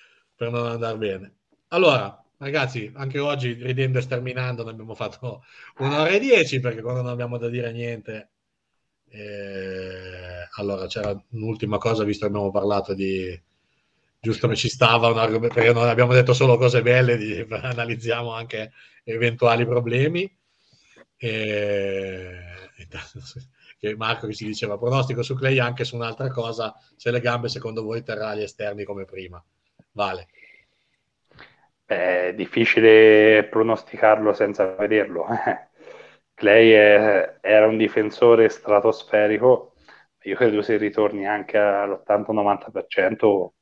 per non andare bene. Allora, ragazzi, anche oggi ridendo e sterminando ne abbiamo fatto un'ora e dieci perché quando non abbiamo da dire niente eh, allora, c'era un'ultima cosa, visto che abbiamo parlato di... Giusto ci stava un argomento, perché non abbiamo detto solo cose belle, di, analizziamo anche eventuali problemi. E, che Marco che si diceva pronostico su Clay anche su un'altra cosa, se le gambe secondo voi terrà gli esterni come prima. Vale. È difficile pronosticarlo senza vederlo. Clay è, era un difensore stratosferico, io credo se ritorni anche all'80-90%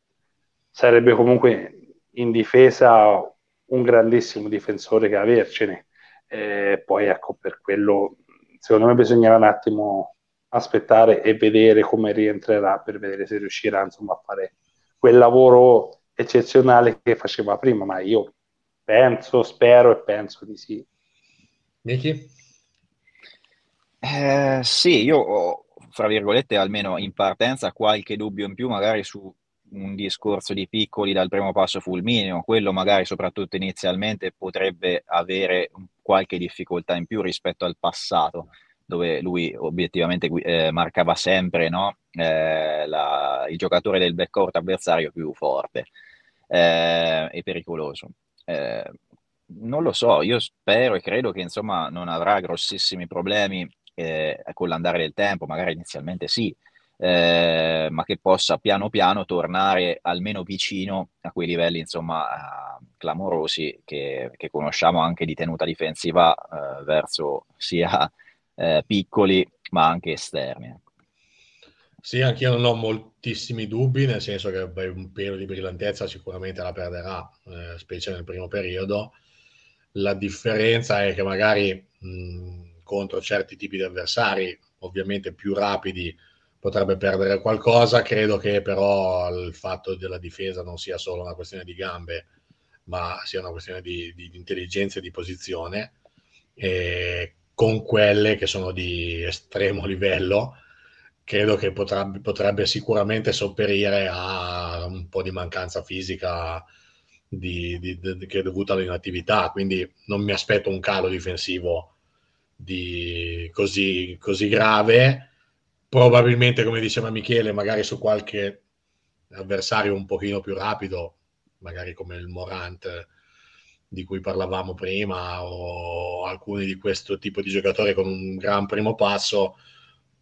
sarebbe comunque in difesa un grandissimo difensore che avercene. Eh, poi ecco, per quello secondo me bisognerà un attimo aspettare e vedere come rientrerà per vedere se riuscirà insomma, a fare quel lavoro eccezionale che faceva prima, ma io penso, spero e penso di sì. Miki? Eh, sì, io ho, fra virgolette, almeno in partenza, qualche dubbio in più magari su un discorso di piccoli dal primo passo fulmineo, quello magari soprattutto inizialmente potrebbe avere qualche difficoltà in più rispetto al passato, dove lui obiettivamente eh, marcava sempre no? eh, la, il giocatore del backcourt avversario più forte eh, e pericoloso. Eh, non lo so, io spero e credo che insomma non avrà grossissimi problemi eh, con l'andare del tempo, magari inizialmente sì, eh, ma che possa piano piano tornare almeno vicino a quei livelli insomma clamorosi che, che conosciamo anche di tenuta difensiva eh, verso sia eh, piccoli ma anche esterni. Ecco. Sì, anch'io non ho moltissimi dubbi, nel senso che beh, un pelo di brillantezza sicuramente la perderà, eh, specie nel primo periodo. La differenza è che magari mh, contro certi tipi di avversari, ovviamente più rapidi, potrebbe perdere qualcosa. Credo che però il fatto della difesa non sia solo una questione di gambe, ma sia una questione di, di intelligenza e di posizione, e con quelle che sono di estremo livello. Credo che potrebbe, potrebbe sicuramente sopperire a un po' di mancanza fisica di, che è dovuta all'inattività, quindi non mi aspetto un calo difensivo di così, così grave. Probabilmente, come diceva Michele, magari su qualche avversario un pochino più rapido, magari come il Morant di cui parlavamo prima, o alcuni di questo tipo di giocatori con un gran primo passo,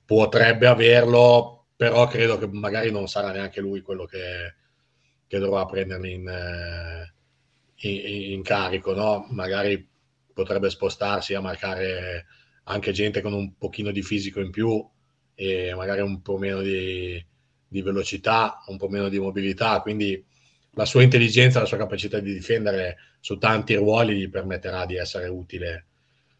potrebbe averlo, però credo che magari non sarà neanche lui quello che, che dovrà prenderli in, eh, in, in carico, no? Magari potrebbe spostarsi a marcare anche gente con un pochino di fisico in più e magari un po' meno di, di velocità, un po' meno di mobilità, quindi la sua intelligenza, la sua capacità di difendere su tanti ruoli gli permetterà di essere utile,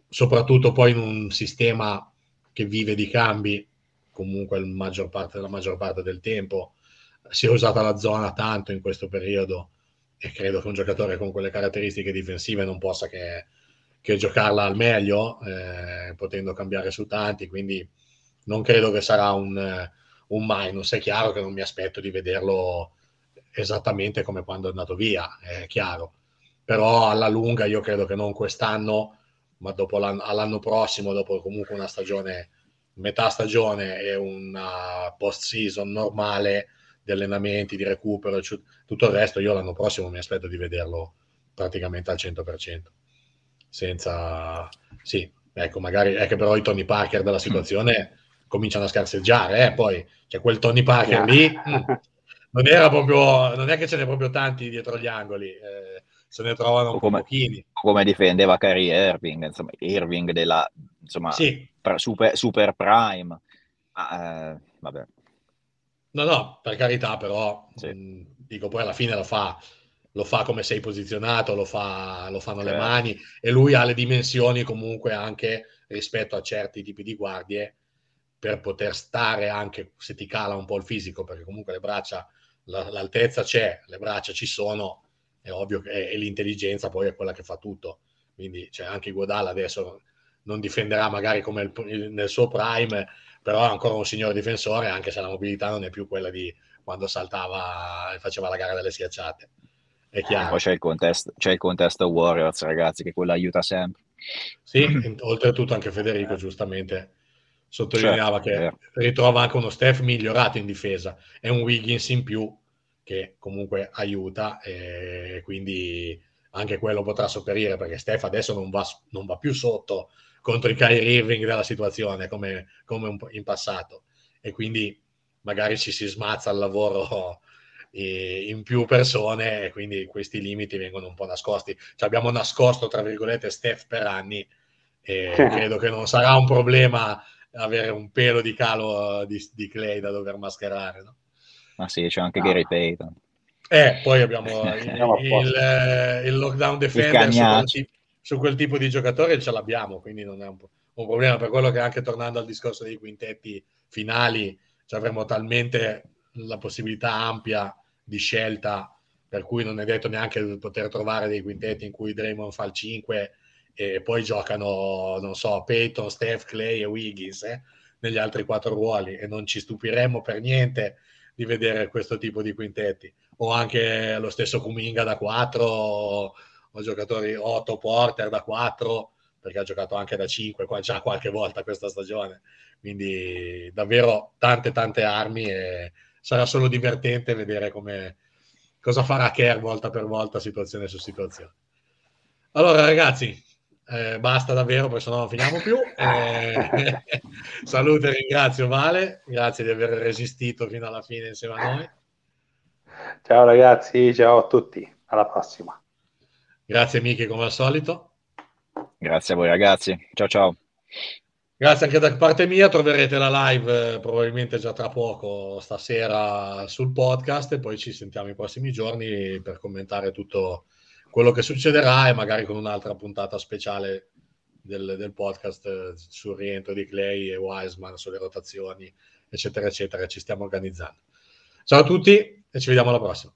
soprattutto poi in un sistema che vive di cambi, comunque la maggior parte, la maggior parte del tempo. Si è usata la zona tanto in questo periodo e credo che un giocatore con quelle caratteristiche difensive non possa che che giocarla al meglio, eh, potendo cambiare su tanti, quindi non credo che sarà un, un minus. È chiaro che non mi aspetto di vederlo esattamente come quando è andato via, è chiaro. Però alla lunga io credo che non quest'anno, ma dopo l'anno, all'anno prossimo, dopo comunque una stagione, metà stagione e una post-season normale di allenamenti, di recupero, tutto il resto, io l'anno prossimo mi aspetto di vederlo praticamente al 100% senza... Sì, ecco, magari è che però i Tony Parker della situazione cominciano a scarseggiare, eh? poi c'è quel Tony Parker lì, mm, non era proprio, non è che ce n'è proprio tanti dietro gli angoli, eh, se ne trovano come, pochini. Come difendeva Kyrie Irving, insomma, Irving della, insomma, sì. super, super prime, ah, eh, vabbè. No, no, per carità, però, sì. mh, mm, dico, poi alla fine lo fa lo fa come sei posizionato, lo, fa, lo fanno certo. le mani e lui ha le dimensioni comunque anche rispetto a certi tipi di guardie per poter stare anche se ti cala un po' il fisico, perché comunque le braccia, la, l'altezza c'è, le braccia ci sono, è ovvio che e l'intelligenza poi è quella che fa tutto. Quindi cioè, anche Guadala adesso non difenderà magari come il, nel suo prime, però è ancora un signor difensore, anche se la mobilità non è più quella di quando saltava e faceva la gara delle schiacciate. È eh, chiaro. Poi c'è il, contesto, c'è il contesto Warriors, ragazzi, che quello aiuta sempre. Sì, oltretutto anche Federico giustamente sottolineava certo, che ritrova anche uno Steph migliorato in difesa e un Wiggins in più che comunque aiuta e quindi anche quello potrà sopperire perché Steph adesso non va, non va più sotto contro i Kyrie Irving della situazione come, come in passato e quindi magari ci si smazza il lavoro in più persone e quindi questi limiti vengono un po' nascosti. Ci abbiamo nascosto, tra virgolette, Steph per anni e credo che non sarà un problema avere un pelo di calo di, di Clay da dover mascherare. No? Ma sì, c'è anche no. Gary Payton. Eh, poi abbiamo il, il, il lockdown defender su quel, tipo, su quel, tipo, di giocatore ce l'abbiamo, quindi non è un, un, problema. Per quello che anche tornando al discorso dei quintetti finali, cioè avremo talmente la possibilità ampia di scelta per cui non è detto neanche di poter trovare dei quintetti in cui Draymond fa il 5 e poi giocano, non so, Peyton, Steph, Clay e Wiggins eh, negli altri quattro ruoli. E non ci stupiremmo per niente di vedere questo tipo di quintetti. O anche lo stesso Kuminga da 4 o, giocatori 8 Porter da 4 perché ha giocato anche da 5 già qualche volta questa stagione. Quindi davvero tante tante armi e sarà solo divertente vedere come, cosa farà Kerr volta per volta, situazione su situazione. Allora, ragazzi, eh, basta davvero, perché sennò non finiamo più. Eh, saluto e ringrazio Vale, grazie di aver resistito fino alla fine insieme a noi. Ciao ragazzi, ciao a tutti, alla prossima. Grazie Michi come al solito. Grazie a voi ragazzi, ciao ciao. Grazie anche da parte mia, troverete la live eh, probabilmente già tra poco stasera sul podcast e poi ci sentiamo i prossimi giorni per commentare tutto quello che succederà e magari con un'altra puntata speciale del, del podcast eh, sul rientro di Clay e Wiseman, sulle rotazioni, eccetera, eccetera, ci stiamo organizzando. Ciao a tutti e ci vediamo alla prossima.